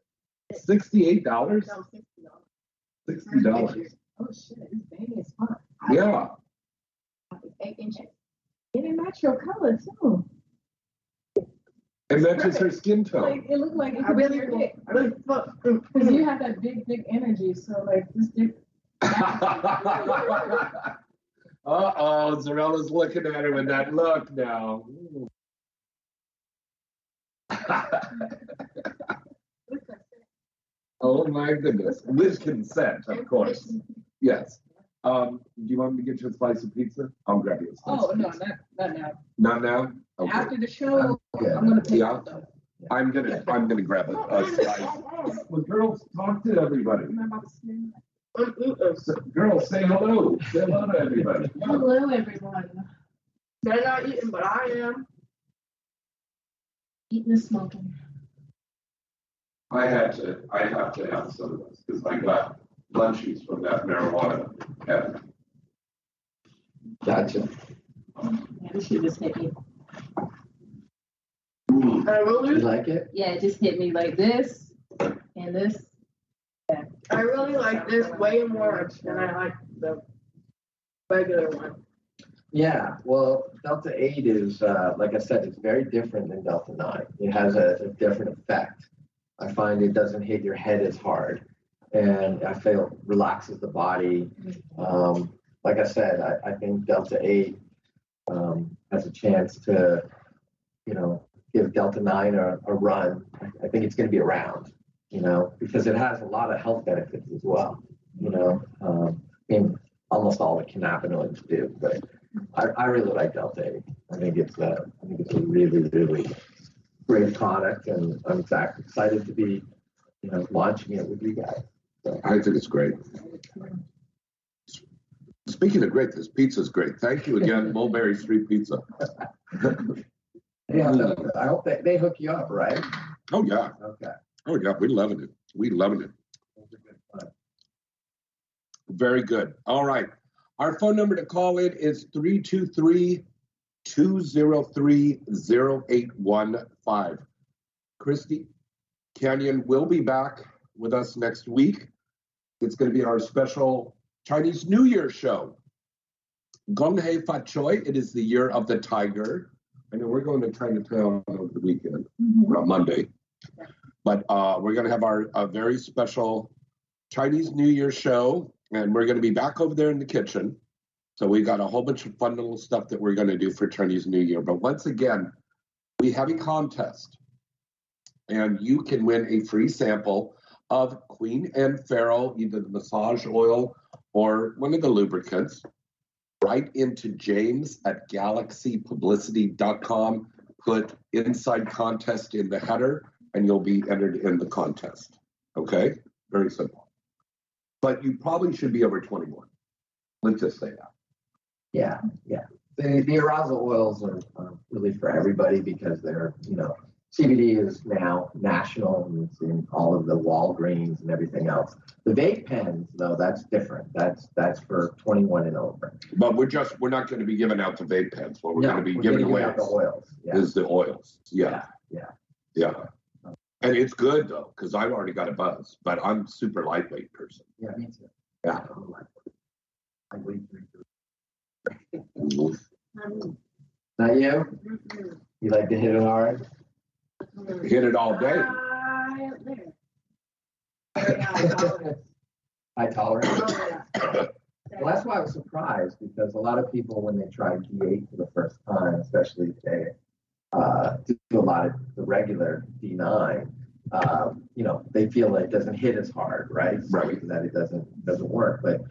it. Sixty-eight dollars. That sixty dollars. Sixty dollars. Oh shit, this baby is fun. Yeah. It's eight inches. And it match your color too. It matches her skin tone. Like it looked like it I could really be your do. dick. I really fuck. Because you have that big, big energy. So like this dick. Uh oh, Zerella's looking at her with that look now. Ooh. oh my goodness. With consent, of course. Yes. Um, do you want me to get you a slice of pizza? I'll grab you a slice. Oh no, not not now. Not now? Okay. After the show, I'm gonna pay Yeah. for those. I'm gonna I'm gonna grab a, a slice. Well, girls, talk to everybody. S- uh, uh, uh, Girls, say hello. Say hello to everybody. Hello, everyone. They're not eating, but I am. Eating and smoking. I had to, I have to have some of this because I got lunchies from that marijuana. And Gotcha. Yeah, this shit just hit me. I You really, like it? Yeah, it just hit me like this and this. I really like this way more than I like the regular one. Yeah, well, Delta 8 is, uh, like I said, it's very different than Delta 9. It has a, a different effect. I find it doesn't hit your head as hard, and I feel relaxes the body. Um, like I said, I, I think Delta 8 um, has a chance to, you know, give Delta 9 a, a run. I, I think it's going to be around, you know, because it has a lot of health benefits as well, you know. Um, I mean, almost all the cannabinoids do, but I, I really like Delta 8. I think it's a, I think it's a really, really great product, and I'm excited to be, you know, launching it with you guys. I think it's great. Speaking of great, this pizza's great. Thank you again, Mulberry Street Pizza. Yeah, so I hope they, they hook you up, right? Oh yeah, Okay. oh yeah, we're loving it. We're loving it. Very good. All right. Our phone number to call in is 323 203 0815. Christy Canyon will be back with us next week. It's going to be our special Chinese New Year show. Gong Hei Fat Choi, it is the year of the tiger. I know we're going to Chinatown over the weekend, on Monday. But uh, we're going to have our a very special Chinese New Year show, and we're going to be back over there in the kitchen. So we've got a whole bunch of fun little stuff that we're going to do for Chinese New Year. But once again, we have a contest, and you can win a free sample of Queen and Pharaoh, either the massage oil or one of the lubricants, right into James at galaxypublicity.com. Put inside contest in the header, and you'll be entered in the contest. Okay? Very simple. But you probably should be over 21. Let's just say that. Yeah, yeah. The, the arousal oils are, are really for everybody because they're, you know, CBD is now national and it's in all of the Walgreens and everything else. The vape pens, though, that's different. That's that's for 21 and over. But we're just we're not going to be giving out the vape pens. What we're No, going to be giving away give the oils. Yeah. is the oils. Yeah, yeah, yeah. And it's good though because I've already got a buzz, but I'm super lightweight person. Yeah, me too. Yeah. I wait for you. Mhm. Not you? You like to hit it hard? Hit it all day. High tolerance. Well, that's why I was surprised because a lot of people, when they try D8 for the first time, especially if they uh, do a lot of the regular D9, um, you know, they feel like it doesn't hit as hard, right? Right. That it doesn't doesn't work, but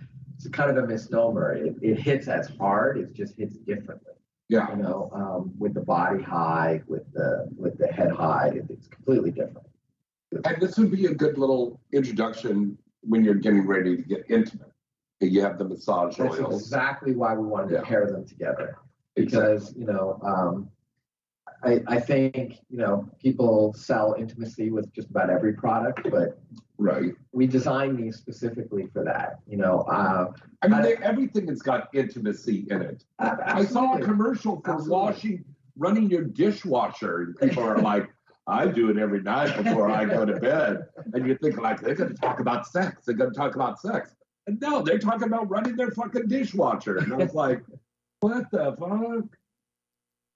it's kind of a misnomer. It, it hits as hard. It just hits differently. Yeah. You know, um, with the body high, with the with the head high, it's completely different. And this would be a good little introduction when you're getting ready to get intimate. You have the massage That's oils. exactly why we wanted Yeah. to pair them together because you know um, I, I think you know people sell intimacy with just about every product, but right we designed these specifically for that. You know, uh, I mean, they, everything has got intimacy in it. I saw a commercial for washing, running your dishwasher, and people are like, I do it every night before I go to bed. And you think, like, they're going to talk about sex. They're going to talk about sex. And no, they're talking about running their fucking dishwasher. And I was like, what the fuck?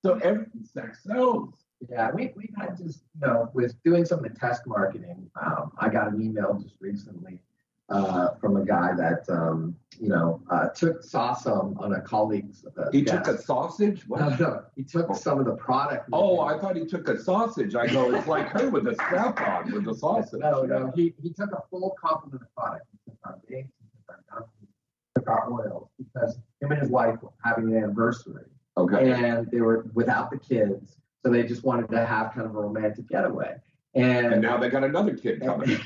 So everything sex sells. Yeah, we, we've had just, you know, with doing some of the test marketing, um, I got an email just recently uh, from a guy that, um, you know, uh, took, saw some on a colleague's. Uh, He took a sausage? What? No, no, he took some of the product. Oh, I thought he took a sausage. I go, it's like her with a strap on with the sausage. No, no, he, he took a full complement of product. He took our babes, he took our gummies, he took our oils because him and his wife were having an anniversary. Okay. And they were without the kids, so they just wanted to have kind of a romantic getaway. And, And now they got another kid coming.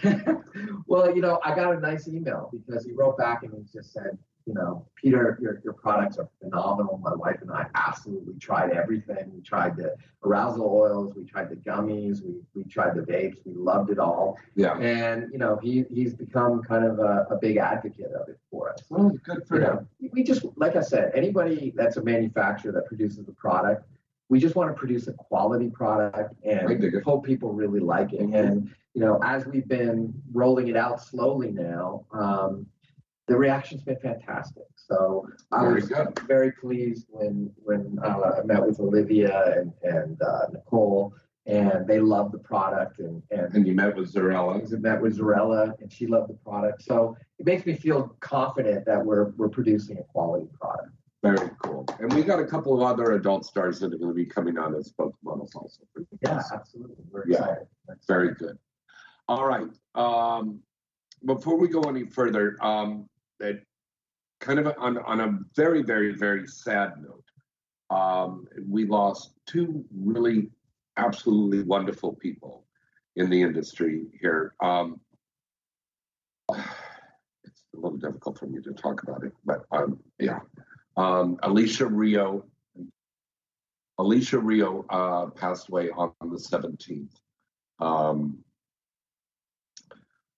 well, you know, I got a nice email because he wrote back and he just said, you know, Peter, your, your products are phenomenal. My wife and I absolutely tried everything. We tried the arousal oils, we tried the gummies, we, we tried the vapes, we loved it all. Yeah. And, you know, he, he's become kind of a, a big advocate of it for us. Well, good for You him. know, we just, like I said, anybody that's a manufacturer that produces a product, we just want to produce a quality product and hope people really like it. And you know, as we've been rolling it out slowly now, um, the reaction's been fantastic. So I Very was good. very pleased when when uh, I met with Olivia and and uh, Nicole, and they loved the product. And and, And you met with Zerella. I met with Zerella, and she loved the product. So it makes me feel confident that we're we're producing a quality product. Very cool. And we got a couple of other adult stars that are going to be coming on as spokesmodels also. Yeah, absolutely. We're Yeah. excited. Very good. All right. Um, before we go any further, um, that kind of on, on a very, very, very sad note, um, we lost two really absolutely wonderful people in the industry here. Um, it's a little difficult for me to talk about it, but um, yeah. Um, Alicia Rio. Alicia Rio uh, passed away on the 17th. Um,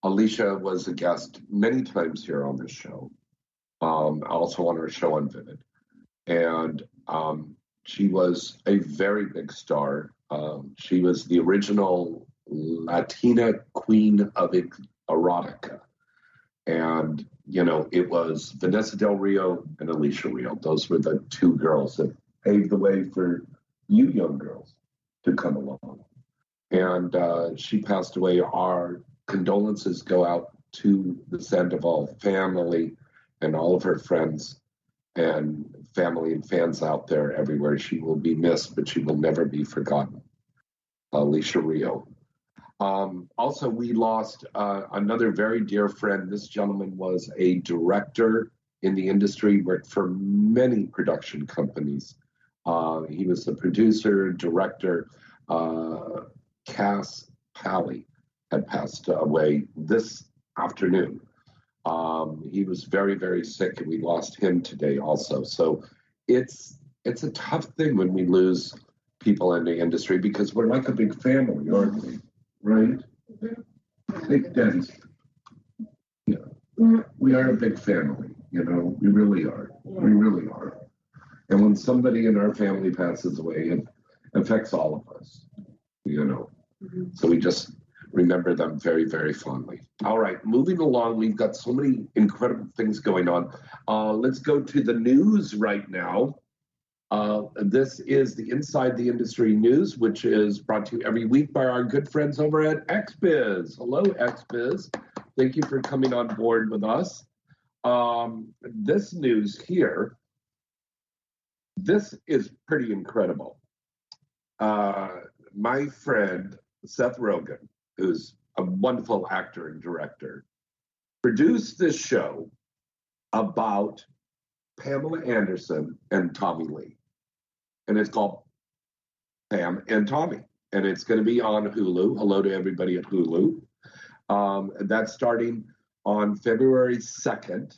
Alicia was a guest many times here on this show, um, also on our show on Vivid. And um, she was a very big star. Um, she was the original Latina queen of erotica. And, you know, it was Vanessa Del Rio and Alicia Rio. Those were the two girls that paved the way for you young girls to come along. And uh, she passed away. Our condolences go out to the Sandoval family and all of her friends and family and fans out there everywhere. She will be missed, but she will never be forgotten. Alicia Rio. Um, also, we lost uh, another very dear friend. This gentleman was a director in the industry, worked for many production companies. Uh, he was the producer, director. Uh, Cass Paley had passed away this afternoon. Um, he was very, very sick, and we lost him today also. So it's it's a tough thing when we lose people in the industry because we're like a big family, aren't we? Right? Big Daddy's. Yeah, we are a big family. You know, we really are. We really are. And when somebody in our family passes away, it affects all of us. You know, so we just remember them very, very fondly. All right, moving along, we've got so many incredible things going on. Uh, let's go to the news right now. Uh, this is the Inside the Industry News, which is brought to you every week by our good friends over at XBiz. Hello, XBiz. Thank you for coming on board with us. Um, this news here, this is pretty incredible. Uh, my friend Seth Rogen, who's a wonderful actor and director, produced this show about Pamela Anderson and Tommy Lee. And it's called Pam and Tommy, and it's going to be on Hulu. Hello to everybody at Hulu. Um, that's starting on February 2nd.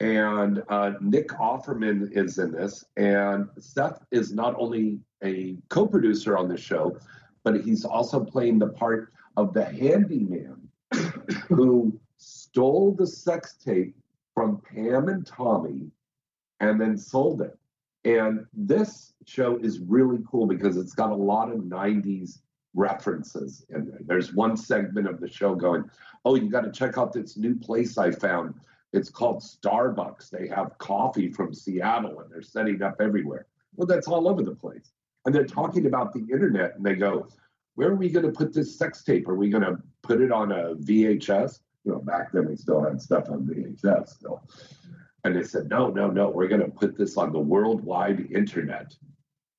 And uh, Nick Offerman is in this. And Seth is not only a co producer on the show, but he's also playing the part of the handyman who stole the sex tape from Pam and Tommy and then sold it. And this show is really cool because it's got a lot of 90s references in there. There's one segment of the show going, Oh, you got to check out this new place I found. It's called Starbucks. They have coffee from Seattle and they're setting up everywhere. Well, that's all over the place. And they're talking about the internet and they go, Where are we going to put this sex tape? Are we going to put it on a VHS? You know, back then we still had stuff on VHS still. And they said, No, no, no, we're going to put this on the worldwide internet.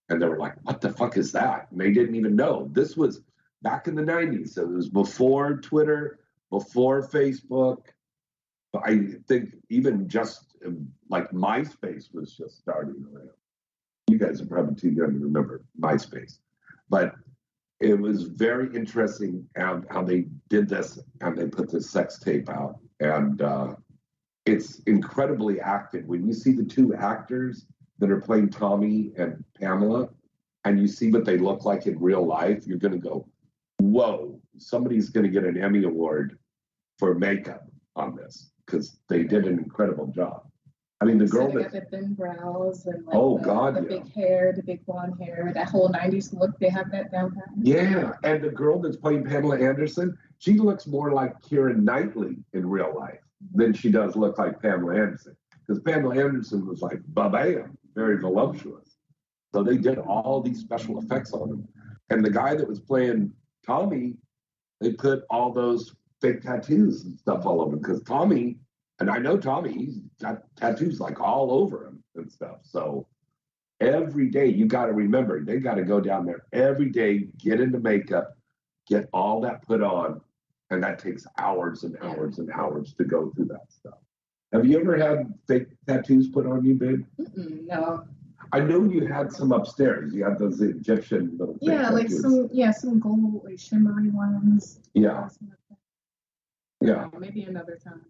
And they were like, what the fuck is that? And they didn't even know. This was back in the 90s. So it was before Twitter, before Facebook. I think even just um, like MySpace was just starting around. You guys are probably too young to remember MySpace. But it was very interesting how, how they did this and they put this sex tape out. And uh, it's incredibly acted. When you see the two actors, that are playing Tommy and Pamela, and you see what they look like in real life, you're going to go, whoa, somebody's going to get an Emmy Award for makeup on this because they did an incredible job. I mean, the girl that, the thin brows and like Oh, the, God, the yeah. big hair, the big blonde hair, that whole '90s look. They have that down yeah, and the girl that's playing Pamela Anderson, she looks more like Keira Knightley in real life than she does look like Pamela Anderson because Pamela Anderson was like bam, very voluptuous. So they did all these special effects on him. And the guy that was playing Tommy, they put all those fake tattoos and stuff all over him because Tommy, and I know Tommy, he's got tattoos like all over him and stuff. So every day you got to remember, they got to go down there every day, get into makeup, get all that put on. And that takes hours and hours and hours to go through that stuff. Have you ever had fake tattoos put on you, babe? Mm-mm, no. I know you had some upstairs. You had those Egyptian little Yeah, like tattoos. some yeah some gold like shimmery ones. Yeah. Yeah. Maybe another time.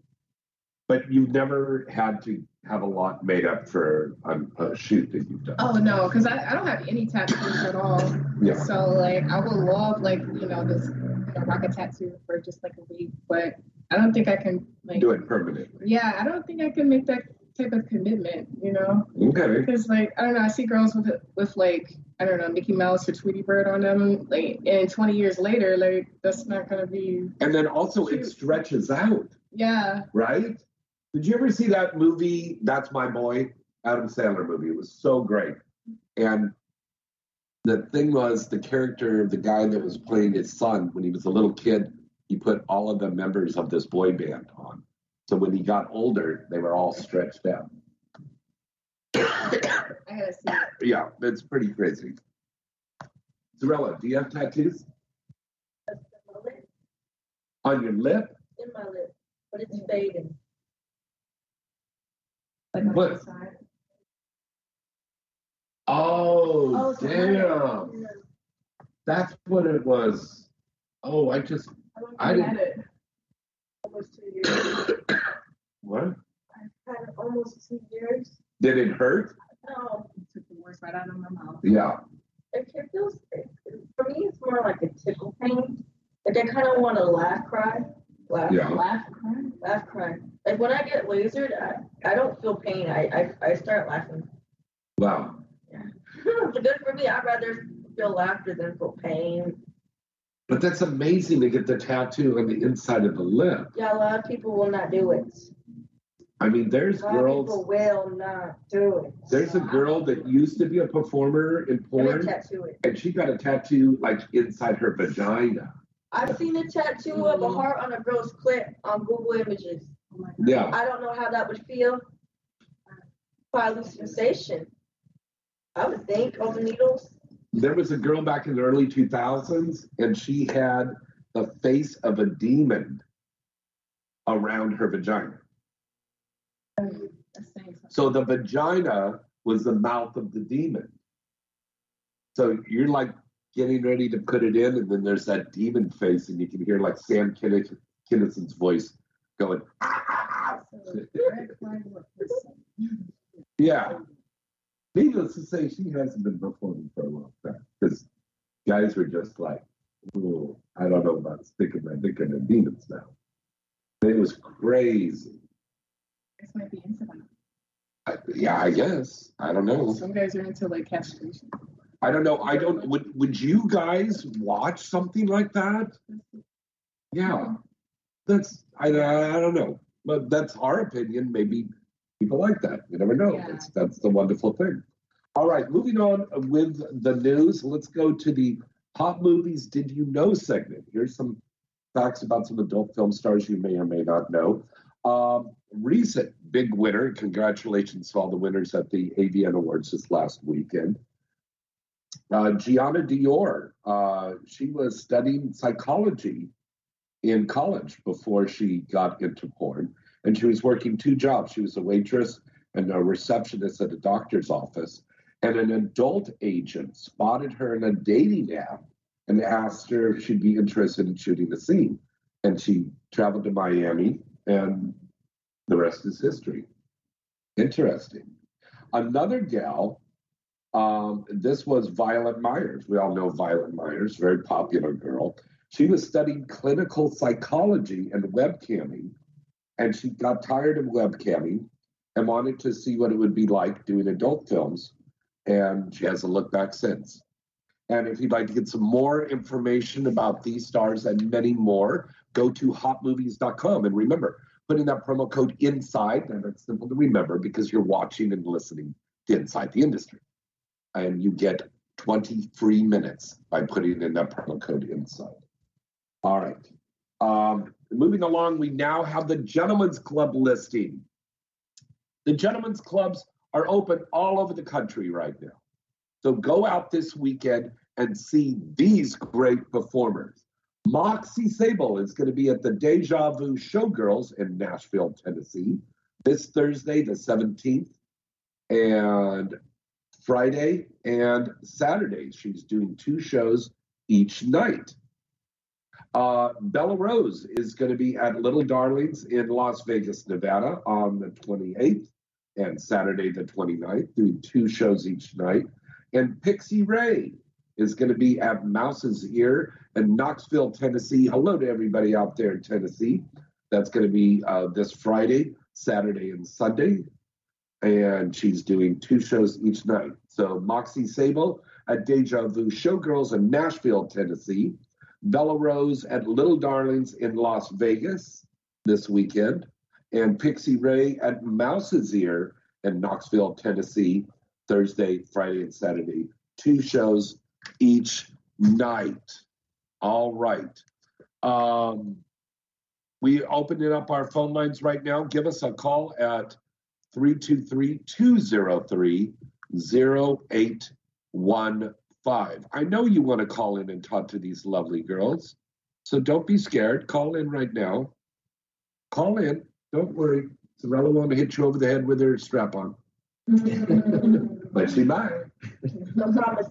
But you've never had to have a lot made up for um, a shoot that you've done. Oh no, because I, I don't have any tattoos at all. Yeah. So like I would love like you know this you know, rock a tattoo for just like a week, but I don't think I can like Do it permanently. yeah I don't think I can make that type of commitment. You know. Okay. Because like I don't know, I see girls with it with like I don't know Mickey Mouse or Tweety Bird on them, like and 20 years later, like that's not gonna be And then also it stretches out, yeah. right? Did you ever see that movie, That's My Boy? Adam Sandler movie. It was so great. And the thing was, the character, the guy that was playing his son when he was a little kid, he put all of the members of this boy band on. So when he got older, they were all stretched out. I gotta see. Yeah, it's pretty crazy. Zerella, do you have tattoos on your lip? in my lip, but it's fading. Like on What? the side. Oh, oh, so damn. That's what it was. Oh, I just, I I didn't, it. Almost two years. what? I've had it almost two years. Did it hurt? No, It Took the words right out of my mouth. Yeah. it, it feels, it, for me, it's more like a tickle pain. Like I kind of want to laugh, cry, laugh, Yeah. laugh, cry, laugh, cry. Like when I get lasered, I, I don't feel pain. I, I, I start laughing. Wow. good for me. I'd rather feel laughter than feel pain. But that's amazing to get the tattoo on the inside of the lip. Yeah, a lot of people will not do it. I mean, there's A lot of girls, people will not do it. there's a girl that used to be a performer in porn, tattoo it. and she got a tattoo like inside her vagina. I've seen a tattoo of a heart on a girl's clit on Google Images. Yeah. I don't know how that would feel. Probably sensation. I would think on the needles. There was a girl back in the early 2000s, and she had the face of a demon around her vagina. So the vagina was the mouth of the demon. So you're like getting ready to put it in, and then there's that demon face, and you can hear like Sam Kinnis- Kinison's voice going, ah, ah, ah, yeah. Needless to say, she hasn't been performing for a long time because guys were just like, Ooh, I don't know about sticking my dick in the demons now. It was crazy. This might be into that. I, yeah, I guess. I don't know. Some guys are into like castration. I don't know. I don't. Would Would you guys watch something like that? Yeah, that's. I I don't know, but that's our opinion. Maybe people like that. You never know. Yeah. That's that's the wonderful thing. All right, moving on with the news. Let's go to the hot movies. Did you know segment? Here's some facts about some adult film stars you may or may not know. Um, recent big winner. Congratulations to all the winners at the AVN Awards this last weekend. Uh, Gianna Dior. Uh, she was studying psychology in college before she got into porn, and she was working two jobs. She was a waitress and a receptionist at a doctor's office. And an adult agent spotted her in a dating app and asked her if she'd be interested in shooting a scene. And she traveled to Miami, and the rest is history. Interesting. Another gal, um, this was Violet Myers. We all know Violet Myers, very popular girl. She was studying clinical psychology and webcamming, and she got tired of webcamming and wanted to see what it would be like doing adult films. And she hasn't looked back since. And if you'd like to get some more information about these stars and many more, go to hotmovies.com. And remember, putting that promo code inside, and it's simple to remember because you're watching and listening to Inside the Industry. And you get 20 free minutes by putting in that promo code inside. All right. Um, moving along, we now have the Gentlemen's Club listing. The Gentlemen's Clubs are open all over the country right now. So go out this weekend and see these great performers. Moxie Sable is going to be at the Deja Vu Showgirls in Nashville, Tennessee, this Thursday, the 17th, and Friday and Saturday. She's doing two shows each night. Uh, Bella Rose is going to be at Little Darlings in Las Vegas, Nevada on the 28th and Saturday the 29th, doing two shows each night. And Pixie Ray is going to be at Mouse's Ear in Knoxville, Tennessee. Hello to everybody out there in Tennessee. That's going to be uh, this Friday, Saturday, and Sunday. And she's doing two shows each night. So Moxie Sable at Deja Vu Showgirls in Nashville, Tennessee. Bella Rose at Little Darlings in Las Vegas this weekend. And Pixie Ray at Mouse's Ear in Knoxville, Tennessee, Thursday, Friday, and Saturday. Two shows each night. All right. Um, we opening up our phone lines right now. Give us a call at 323 203 0815. I know you want to call in and talk to these lovely girls, so don't be scared. Call in right now. Call in. Don't worry. Zerella won't hit you over the head with her strap on. but she might. No promise.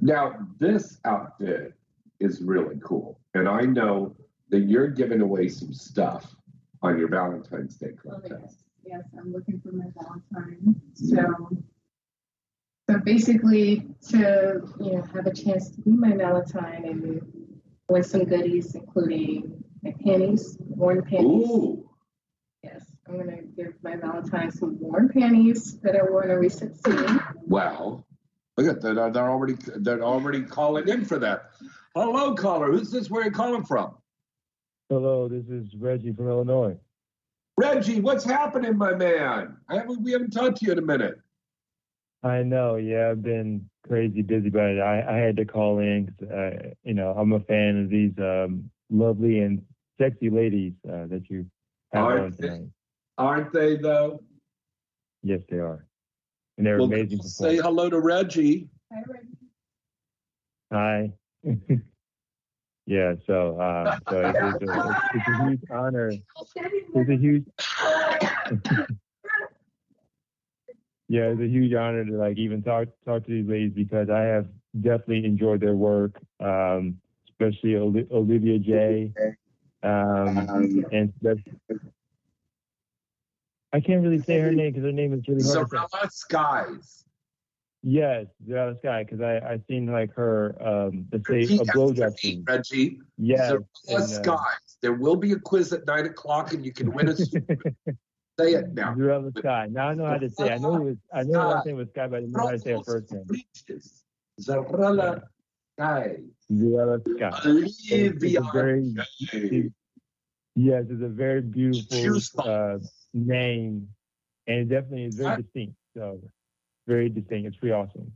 Now, this outfit is really cool. And I know that you're giving away some stuff on your Valentine's Day Oh, yes. Yes, I'm looking for my Valentine. So, so basically, to you know have a chance to be my Valentine and win some goodies, including my panties, worn panties. Ooh. Yes, I'm gonna give my Valentine some worn panties that I wore in a recent scene. Wow. Look at that. They're, they're already they're already calling in for that. Hello, caller. Who's this? Where are you calling from? Hello, this is Reggie from Illinois. Reggie, what's happening, my man? I haven't we haven't talked to you in a minute. I know, yeah, I've been crazy busy, but I, I had to call in 'cause, uh, you know, I'm a fan of these um, lovely and sexy ladies uh, that you have on Aren't they, tonight. aren't they though? Yes, they are, and they're Well, amazing. say hello to Reggie. Hi. yeah, so uh, so it's, it's, a, it's a huge honor. It's a huge. Yeah, it's a huge honor to like even talk talk to these ladies because I have definitely enjoyed their work, um, especially Oli- Olivia J. Um, and that's, I can't really say her name because her name is really hard. Zerella Skies. Yes, Zerella Sky, because I I seen like her um the say a blowjob scene. Reggie. Yes, Zerella and, uh, Skies. There will be a quiz at nine o'clock, and you can win a. Say it now. Zerella Sky. Now I know how to say. It. I know it was. I know her last name was Sky, but I didn't know how to say her first name. Zerella Sky. Olivia It's a very, yes, it's a very beautiful uh, name, and it definitely is very distinct. So very distinct. It's pretty awesome.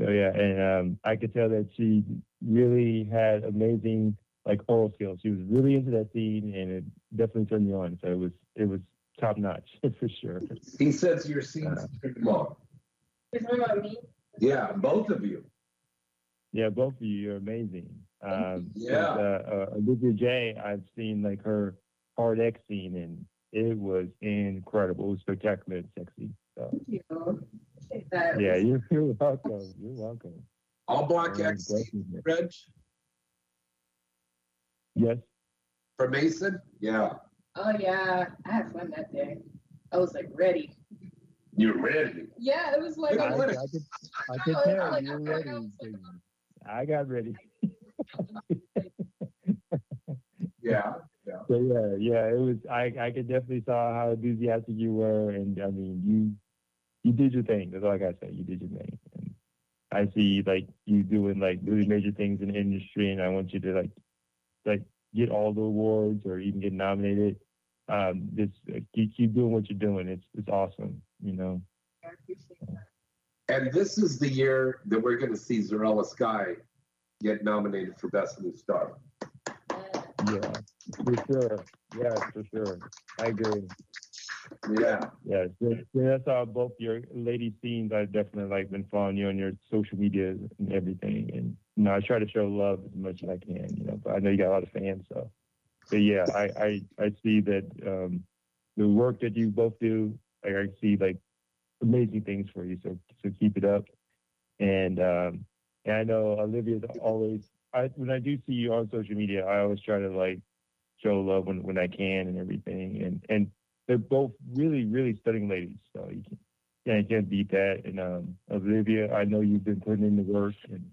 So yeah, and um, I could tell that she really had amazing like oral skills. She was really into that scene, and it definitely turned me on. So it was it was top notch for sure. He says your scenes turned him on. Is it about me? Yeah, both of you. Yeah, both of you are amazing. Um, Yeah. with, Uh, uh, Olivia J, I've seen like her hard X scene, and it was incredible. It was spectacular and sexy. So Thank you. That. yeah, you're, you're welcome. You're welcome. All black Um, X, definitely. Reg, Yes. for Mason. Yeah, Oh yeah, I had fun that day. I was like ready. you're ready. Yeah, it was like I, I I could, I could I tell like, you're ready. I was like, I got ready. Yeah, yeah. So yeah, yeah, it was. I I could definitely saw how enthusiastic you were, and I mean, you you did your thing. That's all I gotta say. You did your thing, and I see like you doing like really major things in the industry, and I want you to like like get all the awards or even get nominated. Um, just uh, keep keep doing what you're doing. It's it's awesome. You know. I appreciate that. And this is the year that we're going to see Zerella Sky get nominated for Best New Star. Yeah, for sure. Yeah, for sure. I agree. Yeah. Yeah, so, so that's how both your lady scenes. I've definitely like been following you on your social media and everything, and you know I try to show love as much as I can. You know, but I know you got a lot of fans, so. But yeah, I I, I see that um, the work that you both do. Like I see like amazing things for you. So so keep it up, and um, and I know Olivia's always. I when I do see you on social media, I always try to like show love when when I can and everything, and and they're both really, really stunning ladies. So you can, yeah, you can't beat that. And um, Olivia, I know you've been putting in the work, and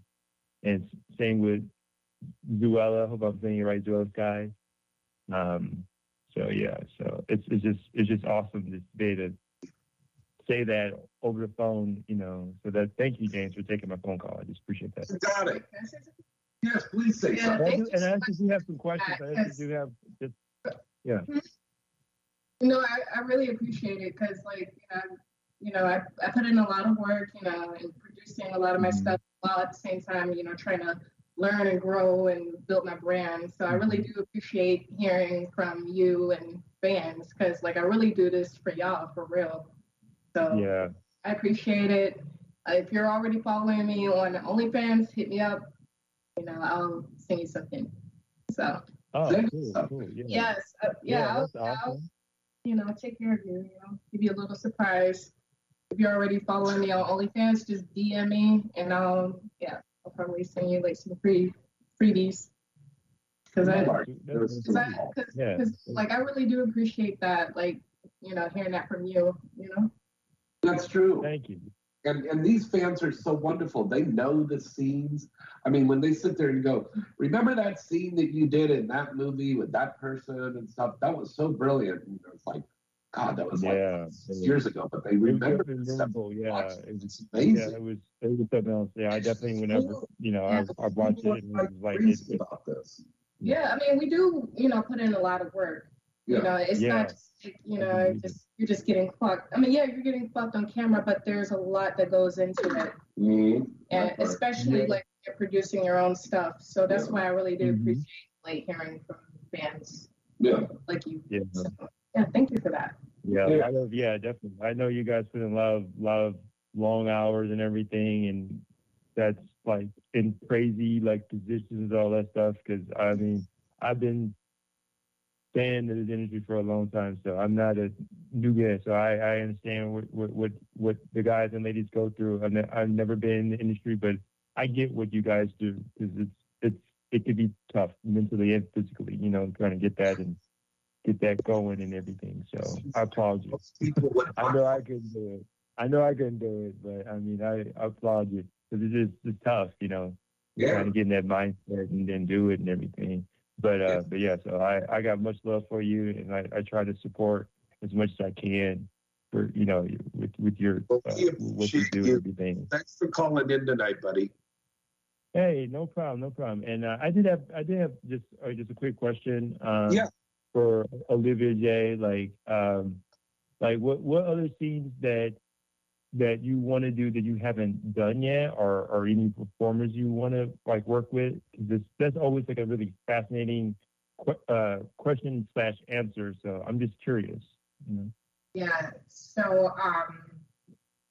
and same with Zuella. Hope I'm saying it right, Zuella Sky. Um, so yeah, so it's it's just it's just awesome to be able to say that over the phone, you know. So that thank you, James, for taking my phone call. I just appreciate that. Got it. Yes, please say Yeah, something. And I, thank do, you and I actually do have some questions. I actually do have just yeah. You know, I, I really appreciate it because, like, you know, you know, I, I put in a lot of work, you know, and producing a lot of my Mhm. stuff while at the same time, you know, trying to learn and grow and build my brand. So I really do appreciate hearing from you and fans because, like, I really do this for y'all for real. So Yeah. I appreciate it. Uh, if you're already following me on OnlyFans, hit me up. You know, I'll send you something. So Oh, Thank cool, cool. Yeah. yes, uh, yeah, I'll, that's I'll you know, take care of you, you know, give you a little surprise. If you're already following me on OnlyFans, just DM me and I'll, yeah, I'll probably send you like some free freebies. Cause I, Mark, That's- cause I, cause, like, I really do appreciate that, like, you know, hearing that from you, you know? That's true. Thank you. And and these fans are so wonderful. They know the scenes. I mean, when they sit there and go, remember that scene that you did in that movie with that person and stuff? That was so brilliant. And it's like, God, that was like six years ago, but they It was remember stuff. memorable, yeah. It was, It's yeah, it was it was something else. Yeah, I definitely whenever you know I I watched it and it was like it, it, about this. Yeah, I mean, we do, you know, put in a lot of work. You know, it's Yeah. not just, like, you know, just you're just getting fucked. I mean, yeah, you're getting fucked on camera, but there's a lot that goes into it, Mhm. and That especially Yeah. like you're producing your own stuff. So that's Yeah. why I really do Mhm. appreciate like hearing from fans Yeah. like you. yeah. So, yeah, thank you for that. Yeah, Yeah. I know, yeah, definitely. I know you guys put in a lot of lot of long hours and everything, and that's like in crazy like positions, all that stuff. Because I mean, I've been staying in this industry for a long time, so I'm not a new guy, so I, I understand what, what what what the guys and ladies go through. I've, ne- I've never been in the industry, but I get what you guys do because it's it's it could be tough mentally and physically. You know, trying to get that and get that going and everything. So I applaud you. I know I couldn't do it. I know I couldn't do it, but I mean, I, I applaud you because it's just it's tough. You know, Yeah. trying to get in that mindset and then do it and everything. But uh, but yeah, so I, I got much love for you, and I, I try to support as much as I can for you know with with your uh, what you do and everything. Thanks for calling in tonight, buddy. Hey, no problem, no problem. And uh, I did have I did have just uh, just a quick question. Um, Yeah. For Olivia J, like um, like what what other scenes that that you want to do that you haven't done yet, or or any performers you want to like work with? this that's always like a really fascinating que- uh, question slash answer. So I'm just curious. You know? Yeah. So, um,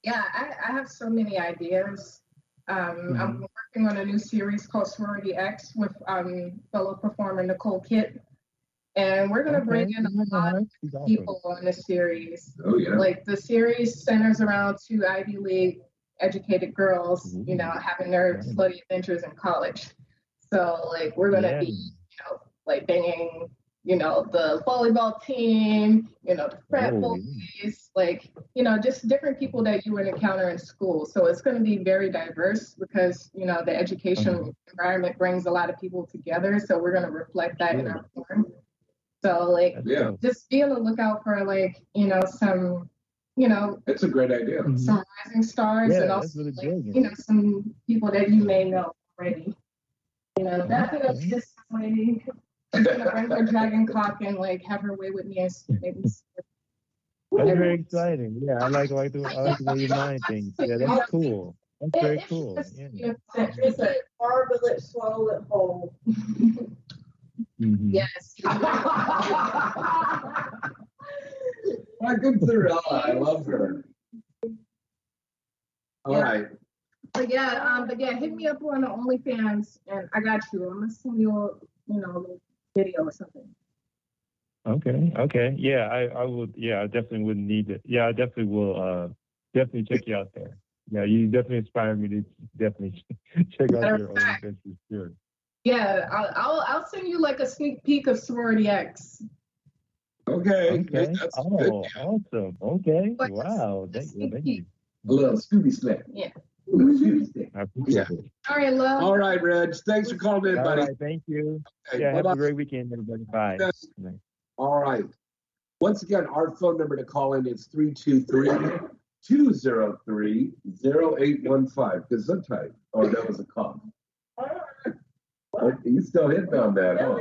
yeah, I, I have so many ideas. Um, I'm working on a new series called Sorority X with um, fellow performer Nicole Kitt. And we're going to bring in a lot of people on this series. Oh, yeah. Like the series centers around two Ivy League educated girls, you know, having their slutty adventures in college. So, like, we're going to Yeah. be, you know, like banging, you know, the volleyball team, you know, the frat Oh, boys, like, you know, just different people that you would encounter in school. So it's going to be very diverse because, you know, the education uh-huh. environment brings a lot of people together. So we're going to reflect that in our form. So, like, Yeah. just be on the lookout for, like, you know, some, you know, It's a great idea. Mm-hmm. some rising stars Yeah, and also, really like, brilliant. you know, some people that you may know already. You know, that's gonna be this way. I'm gonna bring her dragon cock and like have her way with me as maybe. That's very exciting. Yeah, I like like the I like the way you mind things. Yeah, that's cool. That's very cool. Yeah. It's a marble it, swallow it whole. Mhm. Yes. My good Cinderella, I love her. All Yeah. right. But yeah, um, but yeah, hit me up on the OnlyFans and I got you. I'm gonna send you a, you know, a little video or something. Okay. Okay. Yeah, I, I would. Yeah, I definitely wouldn't need it. Yeah, I definitely will. Uh, definitely check you out there. Yeah, you definitely inspire me to definitely check out Matter your of fact- OnlyFans for sure. Yeah, I'll, I'll I'll send you like a sneak peek of Sorority X. Okay. Okay. That's oh, good. awesome. Okay. Wow. Thank you. Thank you. A little Scooby snack. Yeah. Scooby snack. I appreciate it. All right, love. All right, Reg. Thanks for calling in, buddy. right. Thank you. Okay, yeah. Have bye-bye. a great weekend, everybody. Bye. Yes. All right. Once again, our phone number to call in is 323 203 0815. Because sometimes, oh, that was a cough. Oh, you still hitting on that, huh?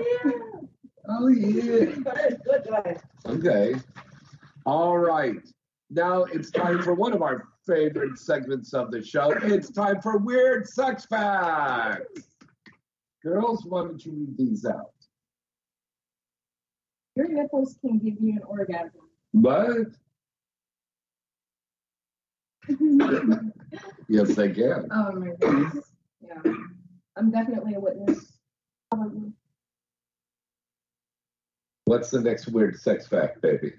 Oh, yeah. Oh, good guy. Okay. All right. Now it's time for one of our favorite segments of the show. It's time for Weird Sex Facts. Girls, why don't you read these out? Your nipples can give you an orgasm. What? Yes, they can. Oh my goodness. Yeah. I'm definitely a witness. Um, What's the next weird sex fact, baby?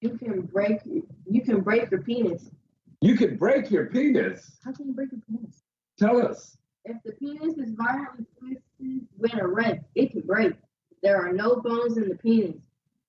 You can break you can break your penis. You can break your penis. How can you break your penis? Tell us. If the penis is violently twisted when erect, it can break. There are no bones in the penis,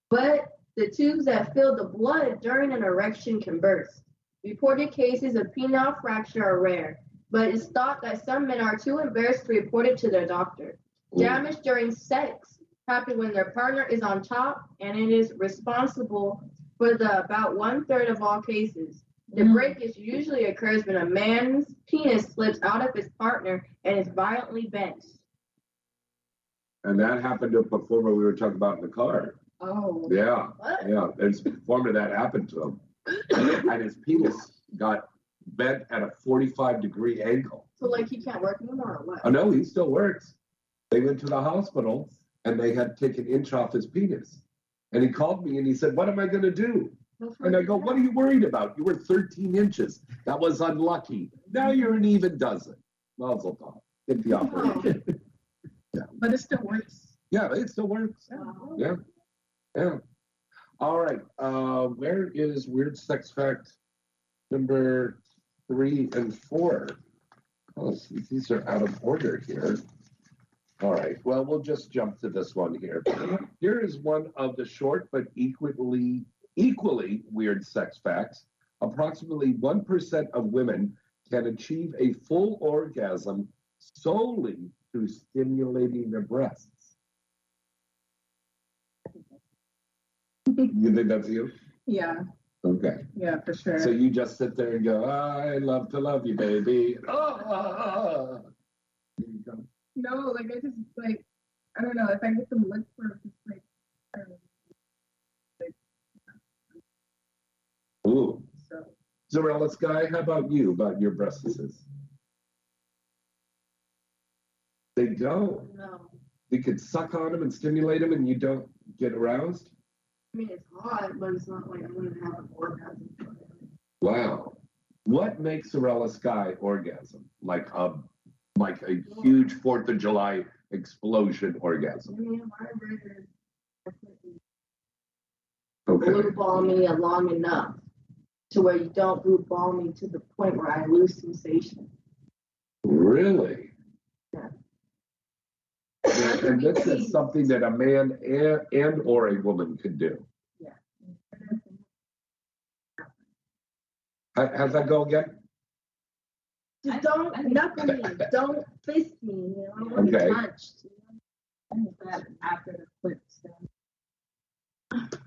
but the tubes that fill the blood during an erection can burst. Reported cases of penile fracture are rare, but it's thought that some men are too embarrassed to report it to their doctor. Damage during sex happens when their partner is on top, and it is responsible for the about one third of all cases. The mm. breakage usually occurs when a man's penis slips out of his partner and is violently bent. And that happened to a performer we were talking about in the car. Oh. Yeah. What? Yeah. There's a performer that happened to him. and his penis got bent at a 45 degree angle. So like he can't work anymore or what? Oh, no, he still works. They went to the hospital and they had taken an inch off his penis. And he called me and he said, What am I going to do? And I go, What are you worried about? You were 13 inches. That was unlucky. Now you're an even dozen. Mazel tov. Get the operation. yeah. But it still works. Yeah, it still works. Yeah. Yeah. All right. Uh, where is weird sex fact number three and four? Oh, these are out of order here. All right. Well, we'll just jump to this one here. Here is one of the short but equally equally weird sex facts. Approximately 1% of women can achieve a full orgasm solely through stimulating their breasts. You think that's you? Yeah, Okay. yeah, for sure. So you just sit there and go, I love to love you, baby. Oh, you go. no, like I just like I don't know if I get some look for just like I don't know. Ooh. So Zerella Sky, how about you, about your breasts? They don't. No. You could suck on them and stimulate them and you don't get aroused? I mean, it's hot, but it's not like I'm going to have an orgasm. Wow. What makes Zerella Sky orgasm? Like a like a huge Fourth of July explosion orgasm. I mean, my burger Okay. blue ball me long enough to where you don't blue ball me to the point where I lose sensation. Really? Yeah. And, and this is something that a man and, and or a woman could do. Yeah. How, how's that go again? Just don't knuckle me. Don't fist me. You know, I want to Okay. after the clips.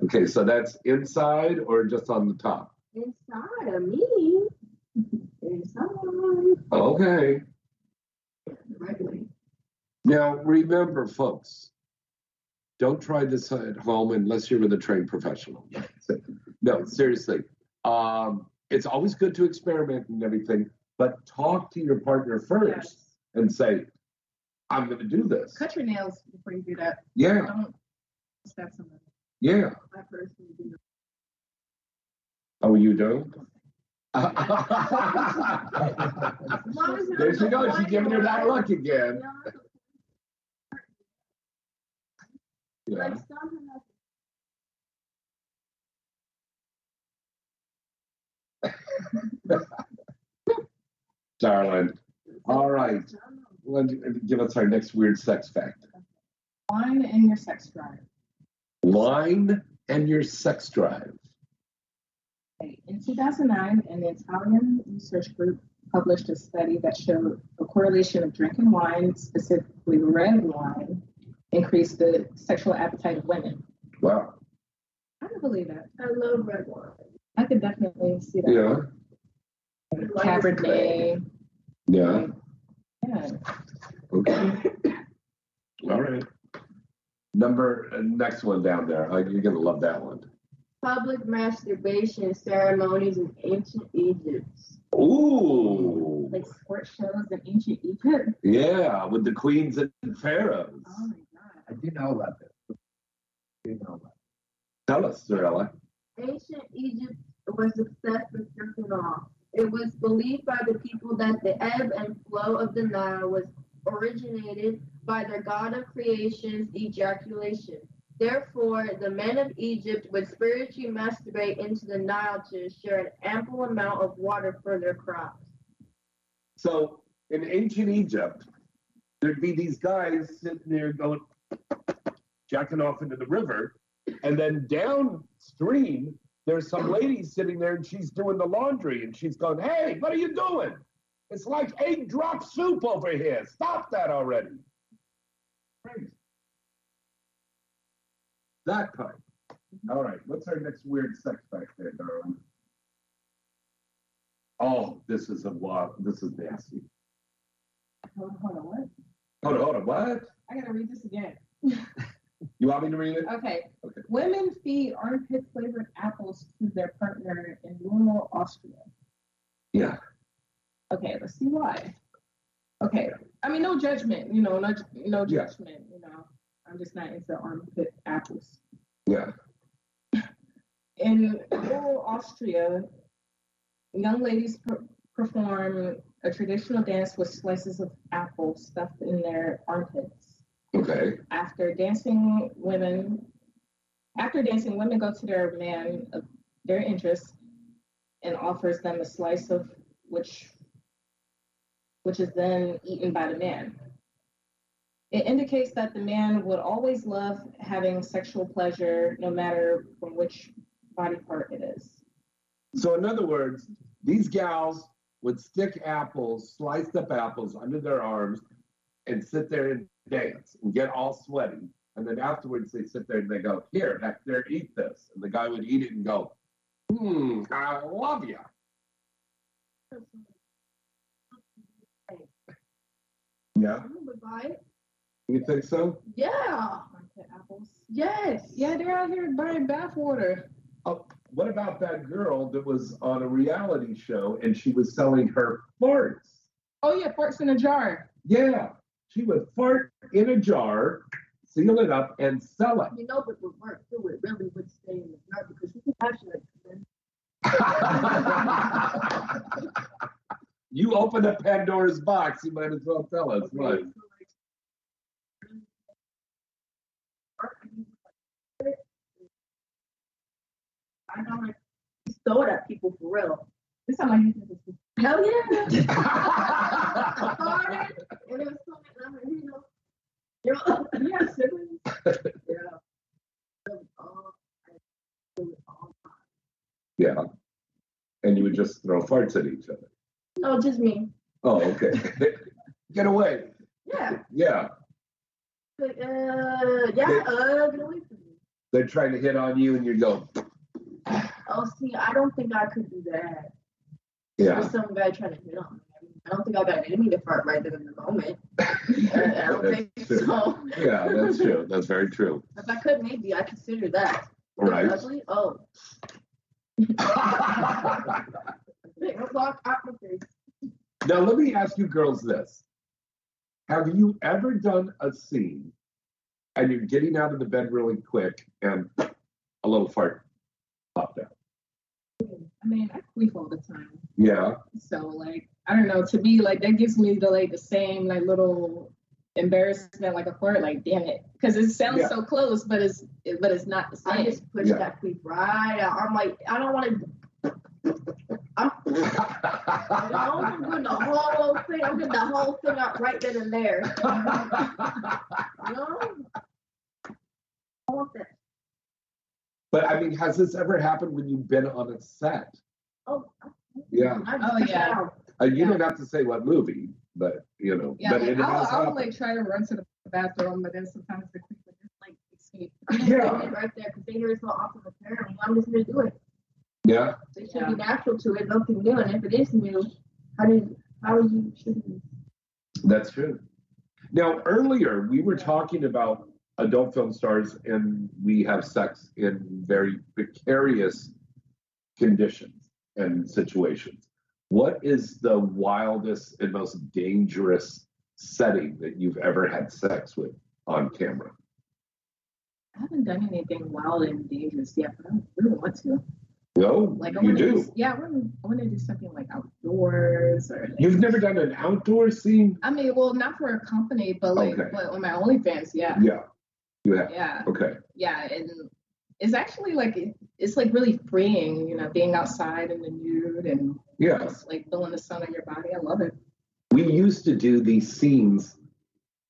Okay, so that's inside or just on the top? Inside of me. Inside. Okay. Regularly. Now, remember, folks, don't try this at home unless you're with a trained professional. No, seriously. Um, it's always good to experiment and everything, but talk to your partner first and say, I'm going to do this. cut your nails before you do that. Yeah. Don't stab somebody. Yeah. I personally do. Oh, you do? As as there she goes. She's giving her that look again. Yeah. Like something else. Darling. All right. Let- uh, Give us our next weird sex fact. Wine and your sex drive. Wine and your sex drive. Okay, In 2009, an Italian research group published a study that showed a correlation of drinking wine, specifically red wine, increased the sexual appetite of women. Wow. I don't believe that. I love red wine. I could definitely see that. Yeah. Cabernet. Yeah. Yeah. Okay. All right. Number uh, next one down there. Uh, You're gonna love that one. Public masturbation ceremonies in ancient Egypt. Ooh. Like sport shows in ancient Egypt. Yeah, with the queens and pharaohs. Oh my god. I do know about this. I do know about Tell us, Zerella. Ancient Egypt was obsessed with jerking off. It was believed by the people that the ebb and flow of the Nile was originated by their god of creation's ejaculation. Therefore, the men of Egypt would spiritually masturbate into the Nile to ensure an ample amount of water for their crops. So in ancient Egypt, there'd be these guys sitting there going, jacking off into the river, and then downstream, there's some lady sitting there and she's doing the laundry and she's going, Hey, what are you doing? It's like egg drop soup over here. Stop that already. Crazy. That kind. All right, what's our next weird sex fact there, darling? Oh, this is a wild, this is nasty. Hold on, hold on, what? Hold on, hold on, what? I gotta read this again. You want me to read it? Okay. Women feed armpit flavored apples to their partner in rural Austria. Yeah. Okay, let's see why. Okay, I mean, no judgment, you know, no, no Yeah. judgment, you know. I'm just not into armpit apples. Yeah. In rural Austria, young ladies per- perform a traditional dance with slices of apple stuffed in their armpits. Okay. After dancing, women after dancing, women go to their man of their interest and offers them a slice of which which is then eaten by the man. It indicates that the man would always love having sexual pleasure no matter from which body part it is. So, in other words, these gals would stick apples, sliced up apples, under their arms and sit there and dance and get all sweaty. And then afterwards, they sit there and they go, Here, back there, eat this. And the guy would eat it and go, Hmm, I love you. Yeah, you think so? Yeah. Apples. Yes. Yeah, they're out here buying bathwater. Oh, what about that girl that was on a reality show and she was selling her farts? Oh yeah, farts in a jar. Yeah, she would fart in a jar, seal it up, and sell it. You know, but with work too, it really would stay in the jar because can actually. You open a Pandora's box, you might as well tell us what. I know like throw it at people for real. This like you did this. Hell yeah! I farted, and it was so much, I'm like, you know, you know, have siblings. yeah. It was all- it was all- Yeah. And you would just throw farts at each other. No, just me. Oh, okay. Get away. Yeah. Yeah. Like, uh, yeah, uh, get away from me. They're trying to hit on you and you go, Oh, see, I don't think I could do that. Yeah. There's some guy trying to hit on me. I, don't think I got an enemy to fart right there in the moment. I, I don't think That's true. so. Yeah, that's true. That's very true. If I could, maybe I consider that. Right. Ugly? Oh. Big o'clock out. Now, let me ask you girls this. Have you ever done a scene and you're getting out of the bed really quick and a little fart popped out? I mean, I queef all the time. Yeah. So like, I don't know. To me, like that gives me the like the same like little embarrassment, like a fart. Like, damn it, because it sounds Yeah. so close, but it's it, but it's not the same. I just push that queef right out. I'm like, I don't want to. I'm, I'm doing the whole thing. I'm getting the whole thing out right then and there. no. I want that. But I mean, has this ever happened when you've been on a set? Oh, Yeah. Oh, yeah. Uh, you don't have to say what movie, but you know, Yeah, but like, it I'll, I'll like try to run to the bathroom, but then sometimes the queef would just like escape. Yeah. Right there, because they hear it so often apparently. I'm just going to do it. Yeah. They should be natural to it, nothing new. And if it is new, how do you, how are you should you? That's true. Now, earlier we were talking about adult film stars and we have sex in very precarious conditions and situations. What is the wildest and most dangerous setting that you've ever had sex with on camera? I haven't done anything wild and dangerous yet, but I really want to. No, Like I you do. yeah, I want to I want to do something like outdoors or. Like, You've never done an outdoor scene? I mean, well, not for a company, but like, Okay. but on my OnlyFans, yeah. Yeah. You have. Yeah. Okay. Yeah, and it's actually like it- it's like really freeing, you know, being outside in the nude and Yeah. just like feeling the sun on your body. I love it. we used to do these scenes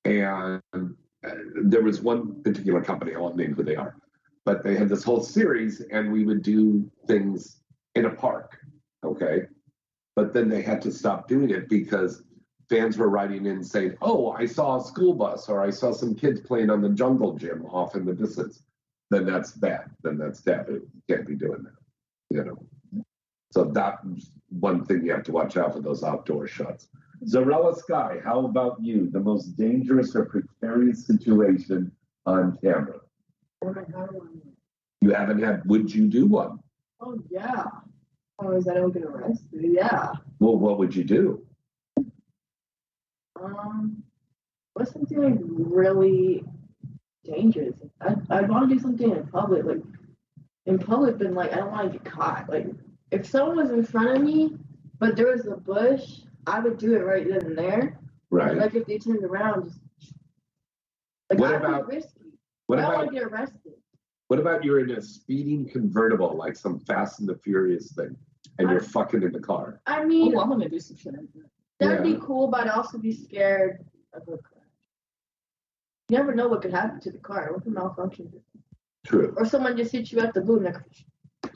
and uh, there was one particular company i won't name who they are but they had this whole series and we would do things in a park okay but then they had to stop doing it because fans were writing in saying oh i saw a school bus or i saw some kids playing on the jungle gym off in the distance then that's bad then that's taboo you can't be doing that you know so that's one thing you have to watch out for those outdoor shots Zerella Sky, how about you? The most dangerous or precarious situation on camera? Oh my god. one. You haven't had, would you do one? Oh yeah. As long as I don't get arrested, yeah. Well, what would you do? Um, what's something like really dangerous? I I want to do something in public, like in public, but like I don't want to get caught. Like if someone was in front of me, but there was a bush, I would do it right then and there. Right. Like if they turned around, just like What I'd be about- risky. what I don't about- want to get arrested. What about you're in a speeding convertible, like some Fast and the Furious thing, and you're fucking in the car? I mean, Oh, I'm gonna do some shit like that. That'd Yeah. be cool, but I'd also be scared of a crash. You never know what could happen to the car. What could malfunction? True. Or someone just hits you at the boot and like,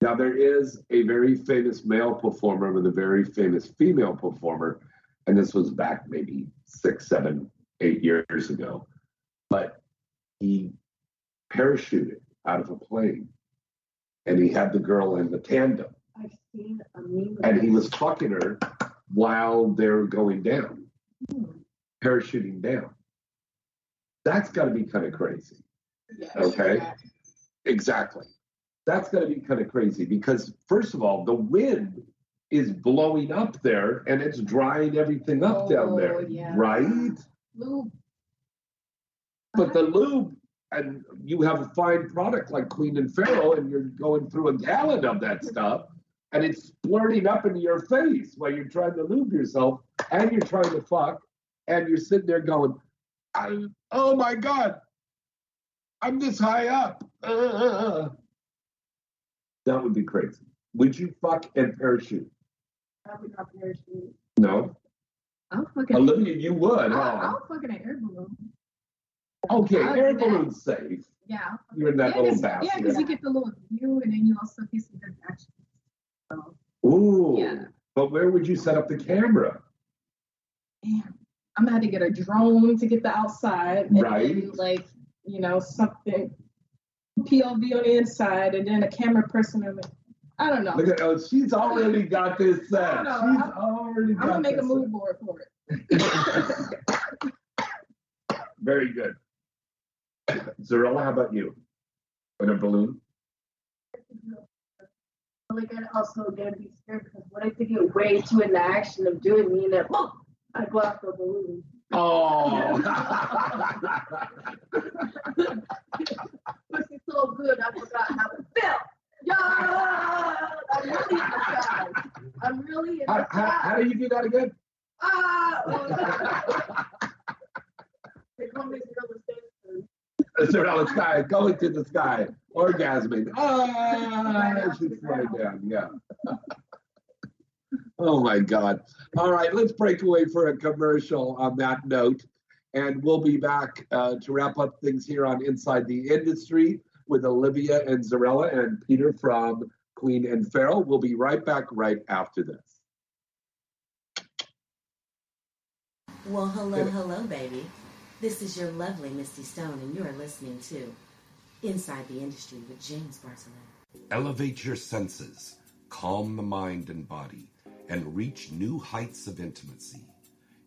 Now there is a very famous male performer with a very famous female performer, and this was back maybe six, seven, eight years ago. But he parachuted out of a plane, and he had the girl in the tandem, I've seen a meme. and he was fucking her while they're going down, parachuting down. That's got to be kind of crazy. Okay. Exactly. That's got to be kind of crazy because, first of all, the wind is blowing up there and it's drying everything up down oh, there. Oh, yeah. Right? Lube. But the lube, and you have a fine product like Queen and Pharaoh, and you're going through a gallon of that stuff, and it's splurting up into your face while you're trying to lube yourself, and you're trying to fuck, and you're sitting there going, I, "Oh my god, I'm this high up." Uh. That would be crazy. Would you fuck and parachute? Probably not parachute. No, I'll fucking. Olivia, you would, I'll, huh? I'll fucking an air balloon. Okay, I'll air balloon's safe. Yeah. You're in that yeah, little basket. Yeah, because you get the little view, and then you also get some good action. So, Ooh. Yeah. But where would you set up the camera? damn, I'm gonna have to get a drone to get the outside, and Right. then, like you know something POV on the inside, and then a camera person on the. I don't know. Look at oh, she's already got this set. She's I'm- already I'm gonna make a mood board for it. Very good. Zerella, how about you? In a balloon? Like I'd also again be scared because what if they get way too in the action of doing me and then boom, I go off the balloon. Oh. Pussy so good, I forgot how it felt. Yeah, I'm really in the sky. I'm really in how, the how, how sky. do you do that again? Ah, they call me Gorilla Station. Zerella sky, going to the sky, orgasming. Ah, she's flying down. Yeah. Oh my God. All right, let's break away for a commercial on that note. And we'll be back uh, to wrap up things here on Inside the Industry with Olivia and Zerella and Peter from Queen and Pharaoh. We'll be right back right after this. Well, hello, hello, baby. This is your lovely Misty Stone, and you are listening to Inside the Industry with James Bartholet. Elevate your senses, calm the mind and body, and reach new heights of intimacy.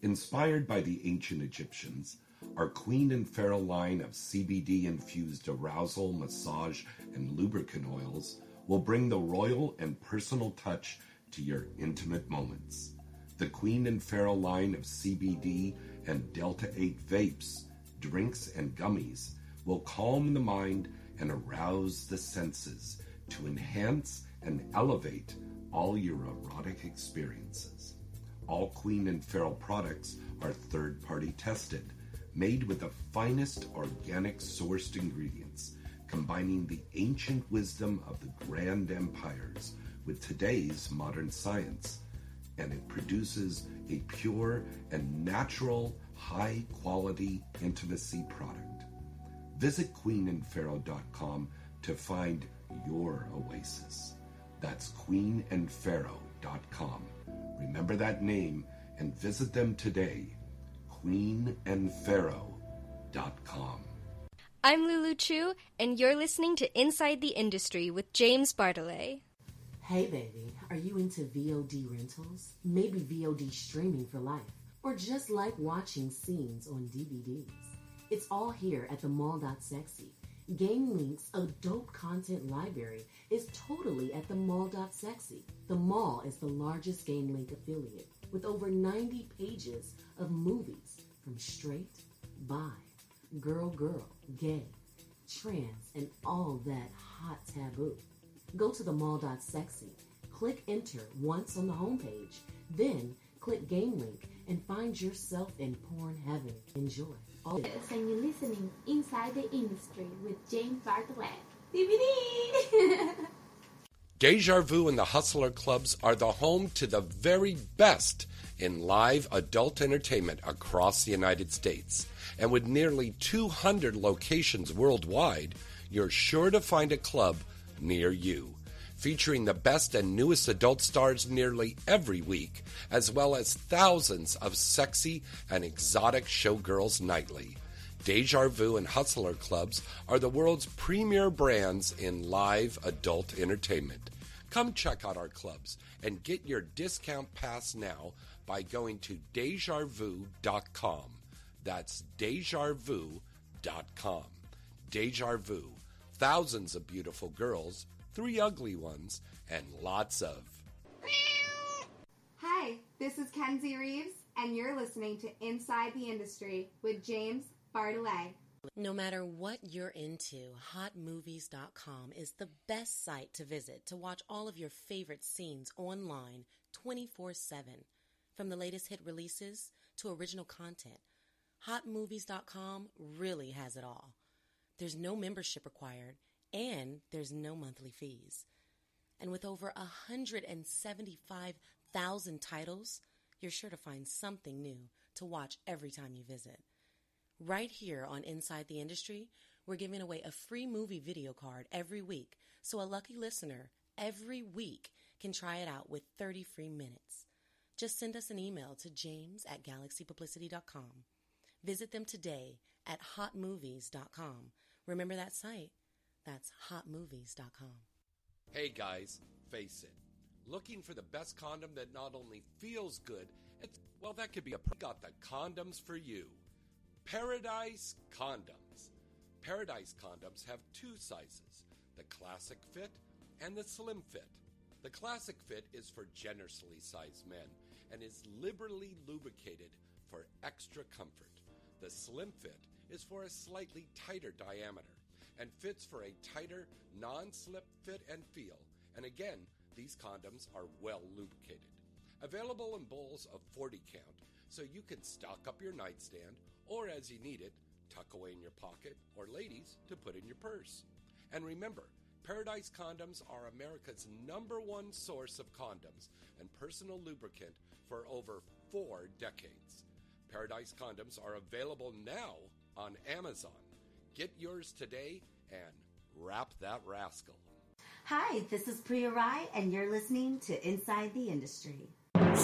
Inspired by the ancient Egyptians, our Queen and Pharaoh line of CBD infused arousal, massage, and lubricant oils will bring the royal and personal touch to your intimate moments. The Queen and Pharaoh line of CBD and Delta 8 vapes, drinks, and gummies will calm the mind and arouse the senses to enhance and elevate all your erotic experiences. All Queen and Pharaoh products are third party tested, made with the finest organic sourced ingredients, combining the ancient wisdom of the grand empires with today's modern science. And it produces a pure and natural, high quality intimacy product. Visit queenandpharaoh.com to find your oasis. That's queenandpharaoh.com. Remember that name and visit them today. queenandpharaoh.com. I'm Lulu Chu, and you're listening to Inside the Industry with James Bartholet. Hey, baby, are you into VOD rentals? Maybe VOD streaming for life, or just like watching scenes on DVDs? It's all here at the mall.sexy. GameLink's a dope content library is totally at the mall.sexy. The mall is the largest GameLink affiliate with over 90 pages of movies from straight, bi, girl, girl, gay, trans, and all that hot taboo. Go to the mall.sexy, click enter once on the homepage, then Click Game Link and find yourself in porn heaven. Enjoy. All- Yes, and you're listening Inside the Industry with James Bartlett. DVD! Deja Vu and the Hustler Clubs are the home to the very best in live adult entertainment across the United States. And with nearly 200 locations worldwide, you're sure to find a club near you. Featuring the best and newest adult stars nearly every week, as well as thousands of sexy and exotic showgirls nightly. Deja Vu and Hustler Clubs are the world's premier brands in live adult entertainment. Come check out our clubs and get your discount pass now by going to dejavu.com. That's dejavu.com. Deja Vu. Thousands of beautiful girls, three ugly ones, and lots of. Hi, this is Kenzie Reeves, and you're listening to Inside the Industry with James Bartholet. No matter what you're into, hotmovies.com is the best site to visit to watch all of your favorite scenes online 24 7. From the latest hit releases to original content, hotmovies.com really has it all. There's no membership required, and there's no monthly fees. And with over 175,000 titles, you're sure to find something new to watch every time you visit. Right here on Inside the Industry, we're giving away a free movie video card every week, so a lucky listener every week can try it out with 30 free minutes. Just send us an email to james at galaxypublicity.com. Visit them today at hotmovies.com. Remember that site? That's hotmovies.com. Hey guys, face it. Looking for the best condom that not only feels good, it's, well, that could be a. Got the condoms for you. Paradise Condoms. Paradise Condoms have two sizes the classic fit and the slim fit. The classic fit is for generously sized men and is liberally lubricated for extra comfort. The slim fit is for a slightly tighter diameter and fits for a tighter, non slip fit and feel. And again, these condoms are well lubricated. Available in bowls of 40 count, so you can stock up your nightstand or as you need it, tuck away in your pocket, or ladies, to put in your purse. And remember, Paradise Condoms are America's number one source of condoms and personal lubricant for over four decades. Paradise Condoms are available now on Amazon. Get yours today and wrap that rascal. Hi, this is Priya Rai, and you're listening to Inside the Industry.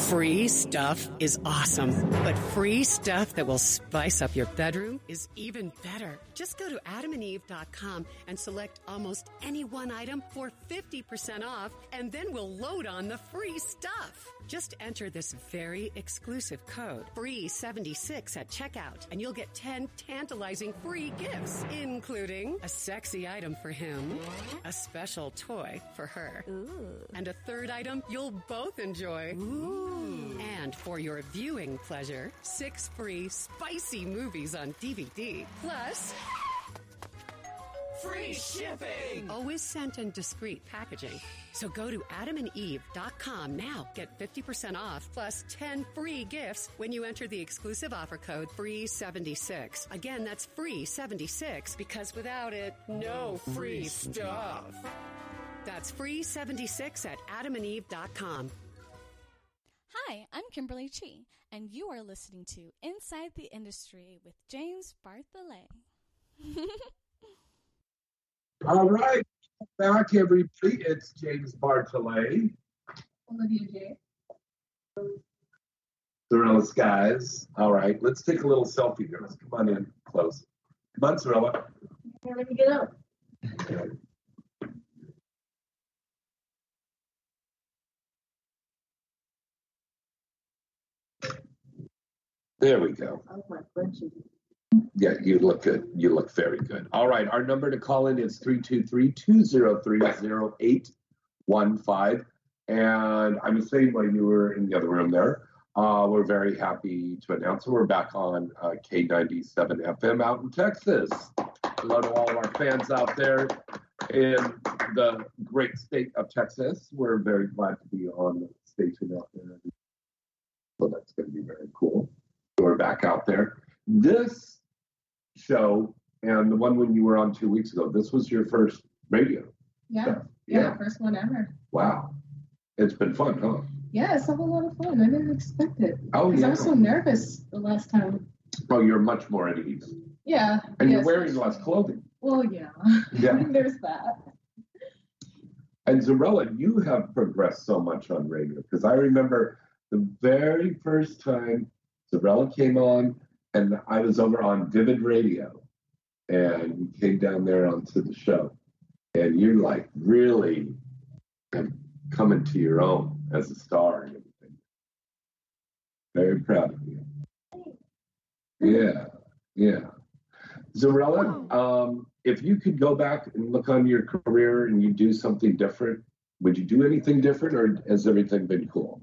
Free stuff is awesome, but free stuff that will spice up your bedroom is even better. Just go to adamandeve.com and select almost any one item for 50% off, and then we'll load on the free stuff. Just enter this very exclusive code, FREE76 at checkout, and you'll get 10 tantalizing free gifts, including a sexy item for him, a special toy for her, and a third item you'll both enjoy. And for your viewing pleasure, six free spicy movies on DVD. Plus, Free shipping! Always sent in discreet packaging. So go to adamandeve.com now. Get 50% off plus 10 free gifts when you enter the exclusive offer code FREE76. Again, that's FREE76 because without it, no free stuff. That's FREE76 at adamandeve.com. Hi, I'm Kimberly Chi, and you are listening to Inside the Industry with James Bartholet. All right, back everybody. It's James Bartholet, Olivia J. Thrillis guys. All right, let's take a little selfie, girls. Come on in close. Come on, Thrilla. Here, let me get up. There we go. Yeah, you look good. You look very good. All right, our number to call in is 323-203-0815. And I'm same way you were in the other room there. Uh, we're very happy to announce we're back on uh, K97 FM out in Texas. Hello to all of our fans out there in the great state of Texas. We're very glad to be on the station out there. So that's going to be very cool. We're back out there. This show and the one when you were on two weeks ago, this was your first radio. Yeah. stuff. Yeah, first one ever. Wow. It's been fun, huh? Yeah, it's a whole lot of fun. I didn't expect it. Oh, Because I yeah. was so nervous the last time. Oh, you're much more at ease. Yeah. And you're yes. wearing less clothing. Well, yeah. Yeah. There's that. And Zerella, you have progressed so much on radio because I remember the very first time Zerella came on, and I was over on Vivid Radio, and you came down there onto the show, and you're like really coming to your own as a star and everything. Very proud of you. Yeah, yeah. Zerella, um, if you could go back and look on your career and you do something different, would you do anything different or has everything been cool?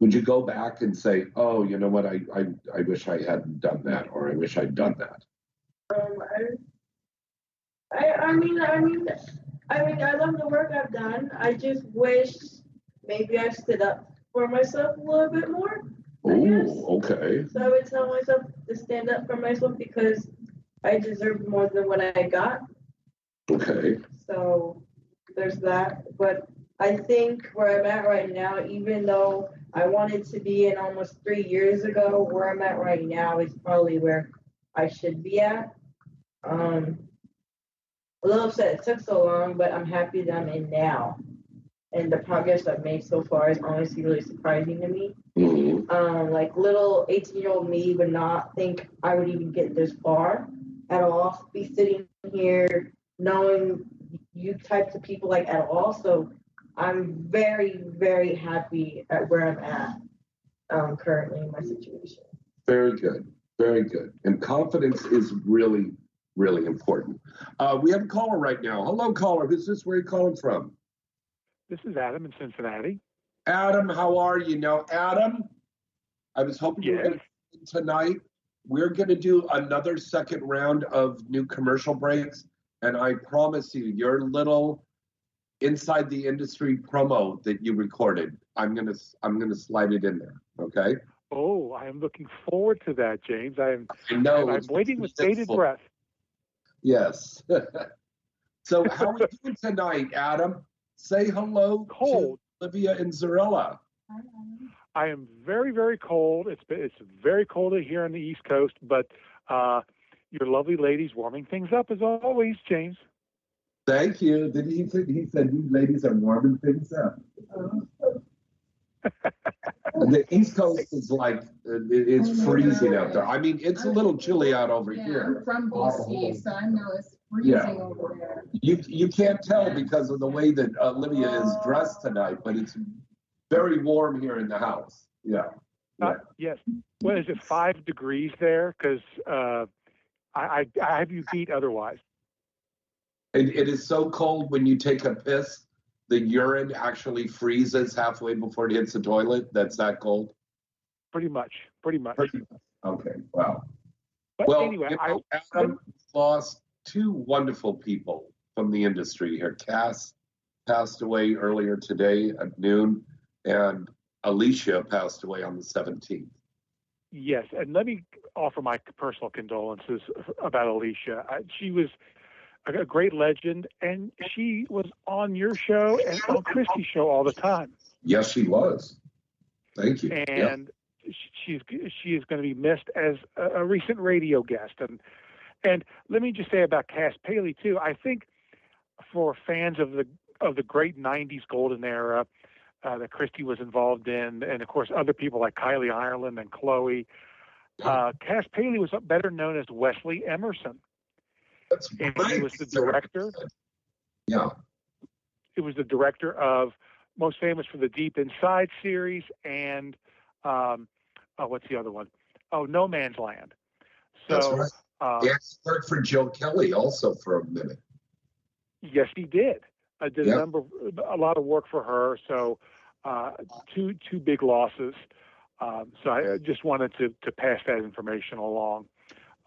Would you go back and say, oh, you know what, I, I, I wish I hadn't done that or I wish I'd done that? Um, I, I, I mean, I mean, I mean, I love the work I've done. I just wish maybe I stood up for myself a little bit more. Oh, okay. So I would tell myself to stand up for myself because I deserve more than what I got. Okay. So there's that. But I think where I'm at right now, even though I wanted to be in almost three years ago, where I'm at right now is probably where I should be at. Um, a little upset it took so long, but I'm happy that I'm in now. And the progress I've made so far is honestly really surprising to me. Mm-hmm. Um, like little 18 year old me would not think I would even get this far at all. Be sitting here knowing you types of people like at all. So I'm very, very happy at where I'm at um, currently in my situation. Very good. Very good. And confidence is really, really important. Uh, we have a caller right now. Hello, caller. Who's this? Where are you calling from? This is Adam in Cincinnati. Adam, how are you? Now, Adam, I was hoping you were going to tonight. We're going to do another second round of new commercial breaks, and I promise you, your little inside the industry promo that you recorded, I'm gonna I'm gonna slide it in there. Okay. Oh, I am looking forward to that, James. I am. I know, I'm waiting with bated breath. Yes. so, how are we doing tonight, Adam? Say hello to Olivia and Zerella. I am very, very cold. It's been, it's very cold here on the East Coast, but uh, your lovely ladies warming things up as always, James. Thank you. Did he say he said you ladies are warming things up? the East Coast is like uh, it- it's freezing out there. I mean, it's a little chilly out over Yeah, here. I'm from BC, so I know it's freezing Yeah. over there. You you can't tell because of the way that Olivia is dressed tonight, but it's very warm here in the house. Yeah. Uh, yes. What is it? Five degrees there? Because uh, I, I I have you beat otherwise. It, it is so cold when you take a piss, the urine actually freezes halfway before it hits the toilet. That's that cold. Pretty much. Pretty much. Pretty, Okay. Wow. But well, anyway, you know, Adam lost two wonderful people from the industry here. Cass passed away earlier today at noon, and Alicia passed away on the 17th. Yes, and let me offer my personal condolences about Alicia. I, she was a, a great legend, and she was on your show and on Christy's show all the time. Yes, she was. Thank you. Yeah. and she's she is going to be missed as a, a recent radio guest. And and let me just say about Cass Paley too. I think for fans of the of the great '90s golden era uh, that Christy was involved in, and of course other people like Kylie Ireland and Chloe. Uh, Cass Paley was better known as Wesley Emerson. That's and he was the director. Yeah. It was the director of most famous for the Deep Inside series and um, oh, what's the other one? Oh, No Man's Land. So, That's right. uh, He worked for Joe Kelly also for a minute. yes, he did. I did Yeah. a number, a lot of work for her. So, uh, two two big losses. Um, so I just wanted to to pass that information along.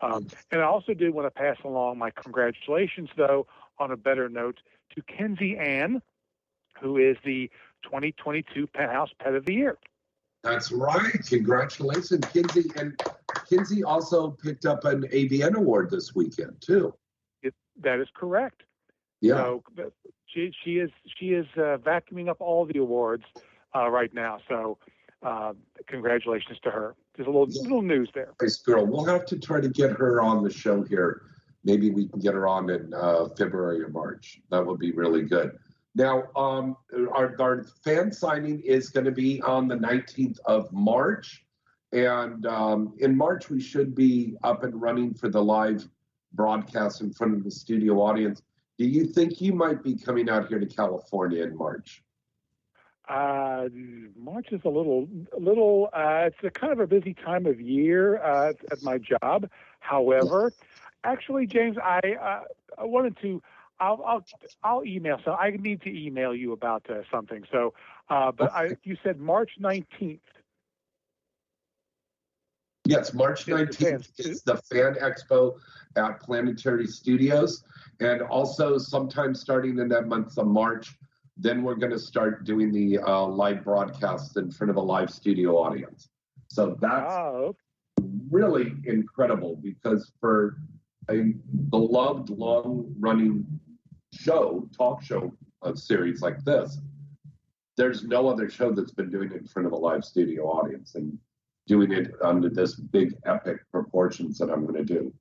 Um, and I also do want to pass along my congratulations, though, on a better note, to Kenzie Anne, who is the 2022 Penthouse Pet of the Year. That's right. Congratulations, Kenzie. And Kenzie also picked up an AVN award this weekend too. It, that is correct. Yeah. So she she is she is uh, vacuuming up all the awards uh, right now. So uh, congratulations to her. There's a little little news there. Nice girl. We'll have to try to get her on the show here. Maybe we can get her on in uh, February or March. That would be really good. Now, um, our, our fan signing is going to be on the 19th of March. And um, in March, we should be up and running for the live broadcast in front of the studio audience. Do you think you might be coming out here to California in March? Uh, March is a little, a little. Uh, it's a kind of a busy time of year uh, at my job. However, actually, James, I uh, I wanted to. I'll I'll I'll email. So I need to email you about uh, something. So, uh, but I, you said March nineteenth. Yes, March 19th is the Fan Expo at Planetary Studios. And also, sometime starting in that month of March, then we're going to start doing the uh, live broadcasts in front of a live studio audience. So that's Oh, really incredible because for a beloved, long running show, talk show uh, series like this, there's no other show that's been doing it in front of a live studio audience and doing it under this big epic proportions that I'm going to do.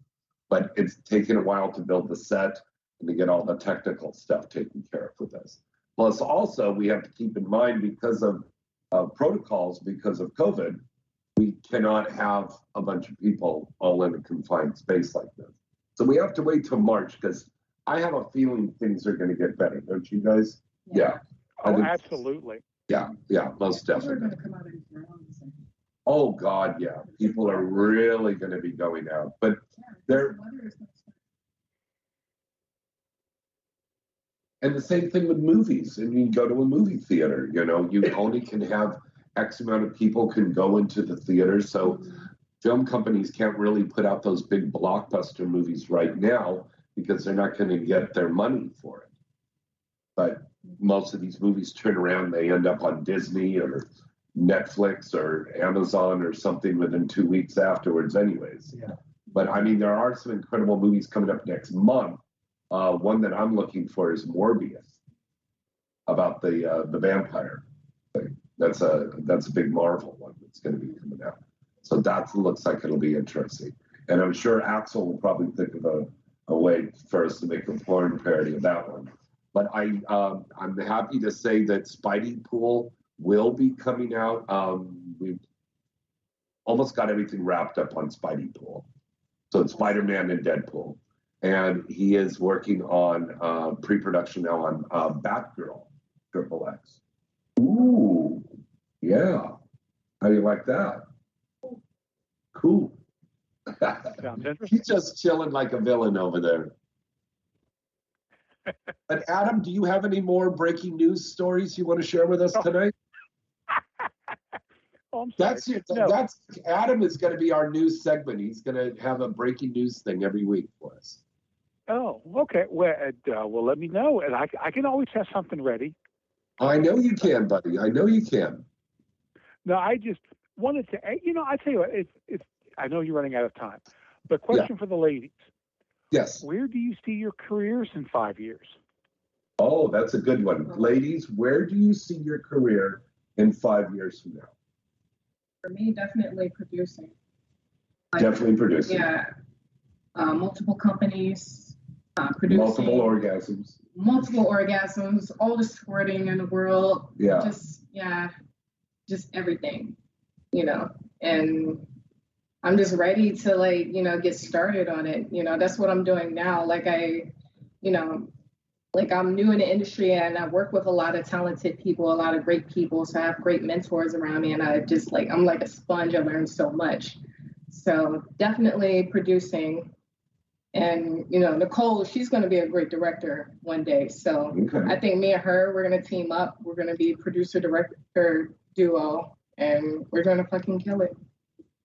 But it's taken a while to build the set and to get all the technical stuff taken care of with this. Plus, also, we have to keep in mind because of uh, protocols, because of COVID, we cannot have a bunch of people all in a confined space like this. So we have to wait till March because I have a feeling things are going to get better, don't you guys? Yeah. I oh, absolutely. yeah, yeah, most We're definitely. come out in drones. and- Oh God, yeah. People are really going to be going out, but they're Weather is not so- and the same thing with movies. And you go to a movie theater, you know, you only can have X amount of people can go into the theater. So film companies can't really put out those big blockbuster movies right now because they're not going to get their money for it. But most of these movies turn around, they end up on Disney or Netflix or Amazon or something within two weeks afterwards, anyways. Yeah. But I mean, there are some incredible movies coming up next month. Uh, one that I'm looking for is Morbius, about the uh, the vampire. thing. That's a that's a big Marvel one that's going to be coming out. So that looks like it'll be interesting. And I'm sure Axel will probably think of a, a way for us to make a porn parody of that one. But I um, I'm happy to say that Spidey Pool will be coming out. Um, we've almost got everything wrapped up on Spidey Pool. So it's Spider Man and Deadpool. And he is working on uh, pre production now on uh, Batgirl Triple X. Ooh, yeah. How do you like that? Cool. He's just chilling like a villain over there. but Adam, do you have any more breaking news stories you want to share with us tonight? Oh, That's it. No. That's Adam is going to be our news segment. He's going to have a breaking news thing every week for us. Oh, okay. Well, uh, well, let me know, and I, I can always have something ready. I know you can, buddy. I know you can. No, I just wanted to, eh, you know, I tell you what, it's, it's, I know you're running out of time, but question for the ladies: Yes. Where do you see your careers in five years? Oh, that's a good one. Ladies, where do you see your career in five years from now? For me, definitely producing. Definitely producing. Yeah. Uh, multiple companies, uh, producing. Multiple orgasms. multiple orgasms, all the squirting in the world. Yeah. Just yeah, just everything, you know. And I'm just ready to like, you know, get started on it. You know, that's what I'm doing now. Like I, you know, like I'm new in the industry and I work with a lot of talented people, a lot of great people. So I have great mentors around me and I just like I'm like a sponge. I learned so much. So definitely producing and you know nicole she's going to be a great director one day so i think me and her we're going to team up we're going to be producer director duo and we're going to fucking kill it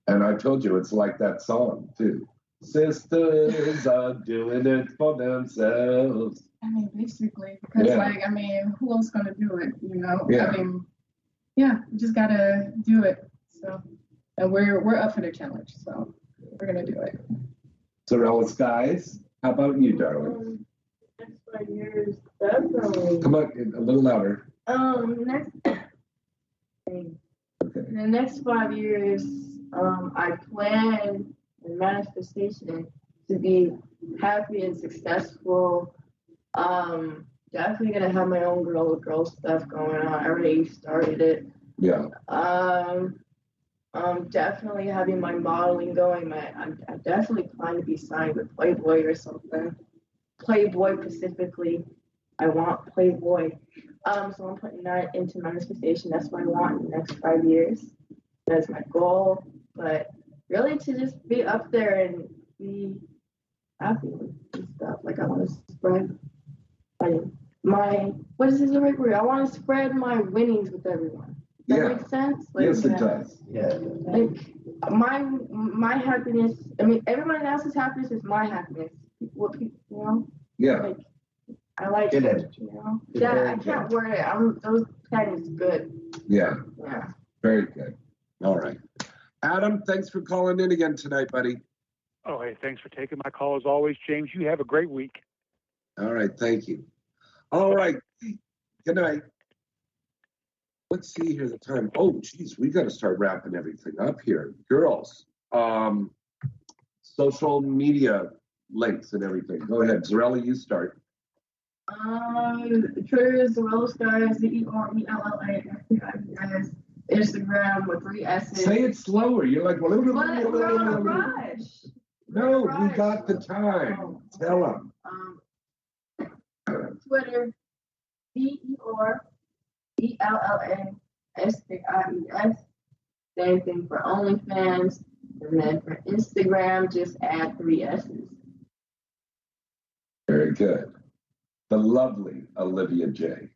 And I told you, it's like that song too. Sisters are doing it for themselves. I mean, basically, because Yeah. like, I mean, who else gonna do it? You know? Yeah. I mean, yeah, we just gotta do it. So, and we're we're up for the challenge, so we're gonna do it. Zerella Skies, how about you, darling? Um, next five years, definitely. Come on, a little louder. Um, next. In the next five years, um, I plan and manifestation to be happy and successful. Um, definitely gonna have my own girl girl stuff going on. I already started it. Yeah. Um, um, definitely having my modeling going. My, I'm, I definitely plan to be signed with Playboy or something. Playboy specifically. I want Playboy. Um, so I'm putting that into my manifestation. That's what I want in the next five years. That's my goal. But really to just be up there and be happy with stuff. Like I want to spread my, my what is this the right word? I want to spread my winnings with everyone. Does that Yeah. make sense? Like, Yes, it yeah. does. Yeah. Like my my happiness. I mean, everyone else's happiness is my happiness. What people, you know. Yeah. Like I like Good it. energy. You know. Good, Yeah, I can't word it. I'm those pen is good. Yeah. Yeah. Very good. All right. Adam, thanks for calling in again tonight, buddy. Oh, hey, thanks for taking my call as always, James. You have a great week. All right. Thank you. All right. Good night. Let's see here the time. Oh, geez, we got to start wrapping everything up here. Girls, um, social media links and everything. Go ahead. Zerella, you start. Um, Twitter is the Rose Guys, Z E R E L L A F T I E S. Instagram with three S's. Say it slower. You're like, But we're on a rush. no, we got the time. Tell them. Um, Twitter, B E R E L L A S K I E S. Same thing for OnlyFans. And then for Instagram, just add three S's. Very good. The lovely Olivia J.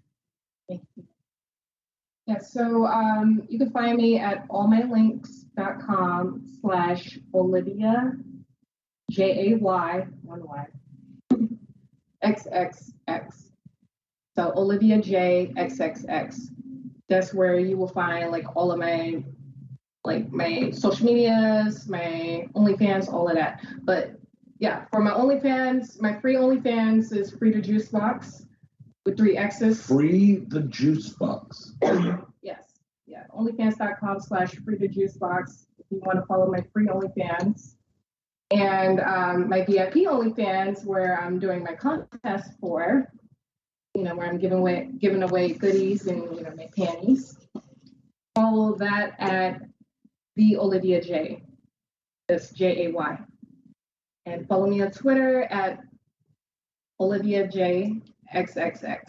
Yeah, so um, you can find me at allmylinks.com slash Olivia, J A Y, one Y, XXX. So Olivia J XXX. That's where you will find like all of my like my social medias, my OnlyFans, all of that. But yeah, for my OnlyFans, my free OnlyFans is free to juice box with three X's. Free the juice box. Yes. Yeah. OnlyFans.com slash free to juice box if you want to follow my free OnlyFans. And um, my VIP OnlyFans where I'm doing my contest for, you know, where I'm giving away giving away goodies and you know my panties. Follow that at the Olivia J. That's J A Y. And follow me on Twitter at Olivia J XXX.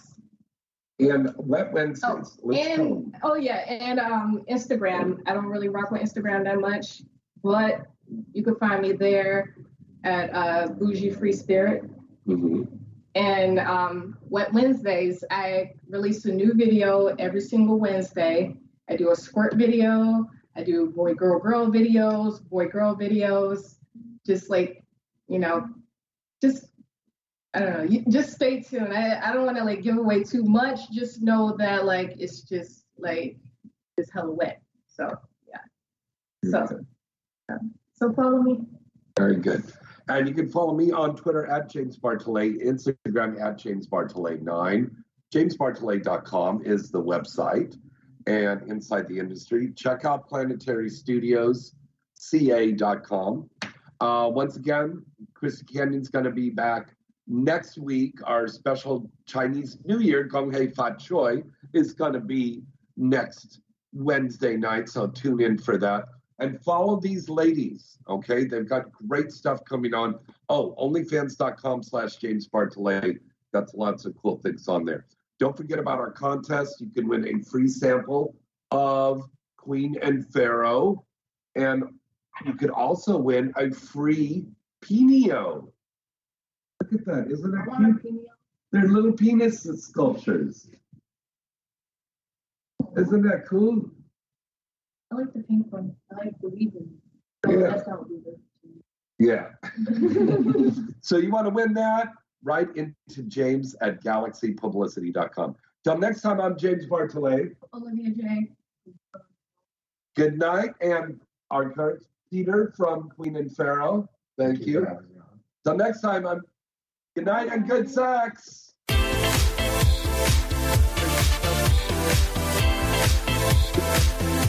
And Wet Wednesdays. Oh, and oh yeah, and um Instagram. I don't really rock with Instagram that much, but you can find me there at uh, Bougie Free Spirit. Mhm. And um, Wet Wednesdays, I release a new video every single Wednesday. I do a squirt video. I do boy girl girl videos, boy girl videos. Just like you know, just I don't know. Just stay tuned. I, I don't want to like give away too much. Just know that like it's just like it's hella wet. So yeah. So yeah. so follow me. Very good. And you can follow me on Twitter at James Bartholet, Instagram at James Bartholet9. JamesBartholet.com is the website and inside the industry. Check out Planetary Studios, ca.com. Uh, once again, Christy Canyon's going to be back next week. Our special Chinese New Year, Gong Hei Fat Choi, is going to be next Wednesday night. So tune in for that. And follow these ladies, okay? They've got great stuff coming on. Oh, onlyfans.com slash James Bartholet. Got lots of cool things on there. Don't forget about our contest. You can win a free sample of Queen and Pharaoh. And you could also win a free Pinio. Look at that. Isn't that cute? They're little penis sculptures. Isn't that cool? I like the pink one. I like the weaving. Yeah. That's not weaving. Yeah. so you want to win that? Write into James at galaxypublicity.com. Till next time, I'm James Bartholet. Olivia J. Good night. And our current Peter from Queen and Pharaoh. Thank you. Till next time, I'm good night and good sex.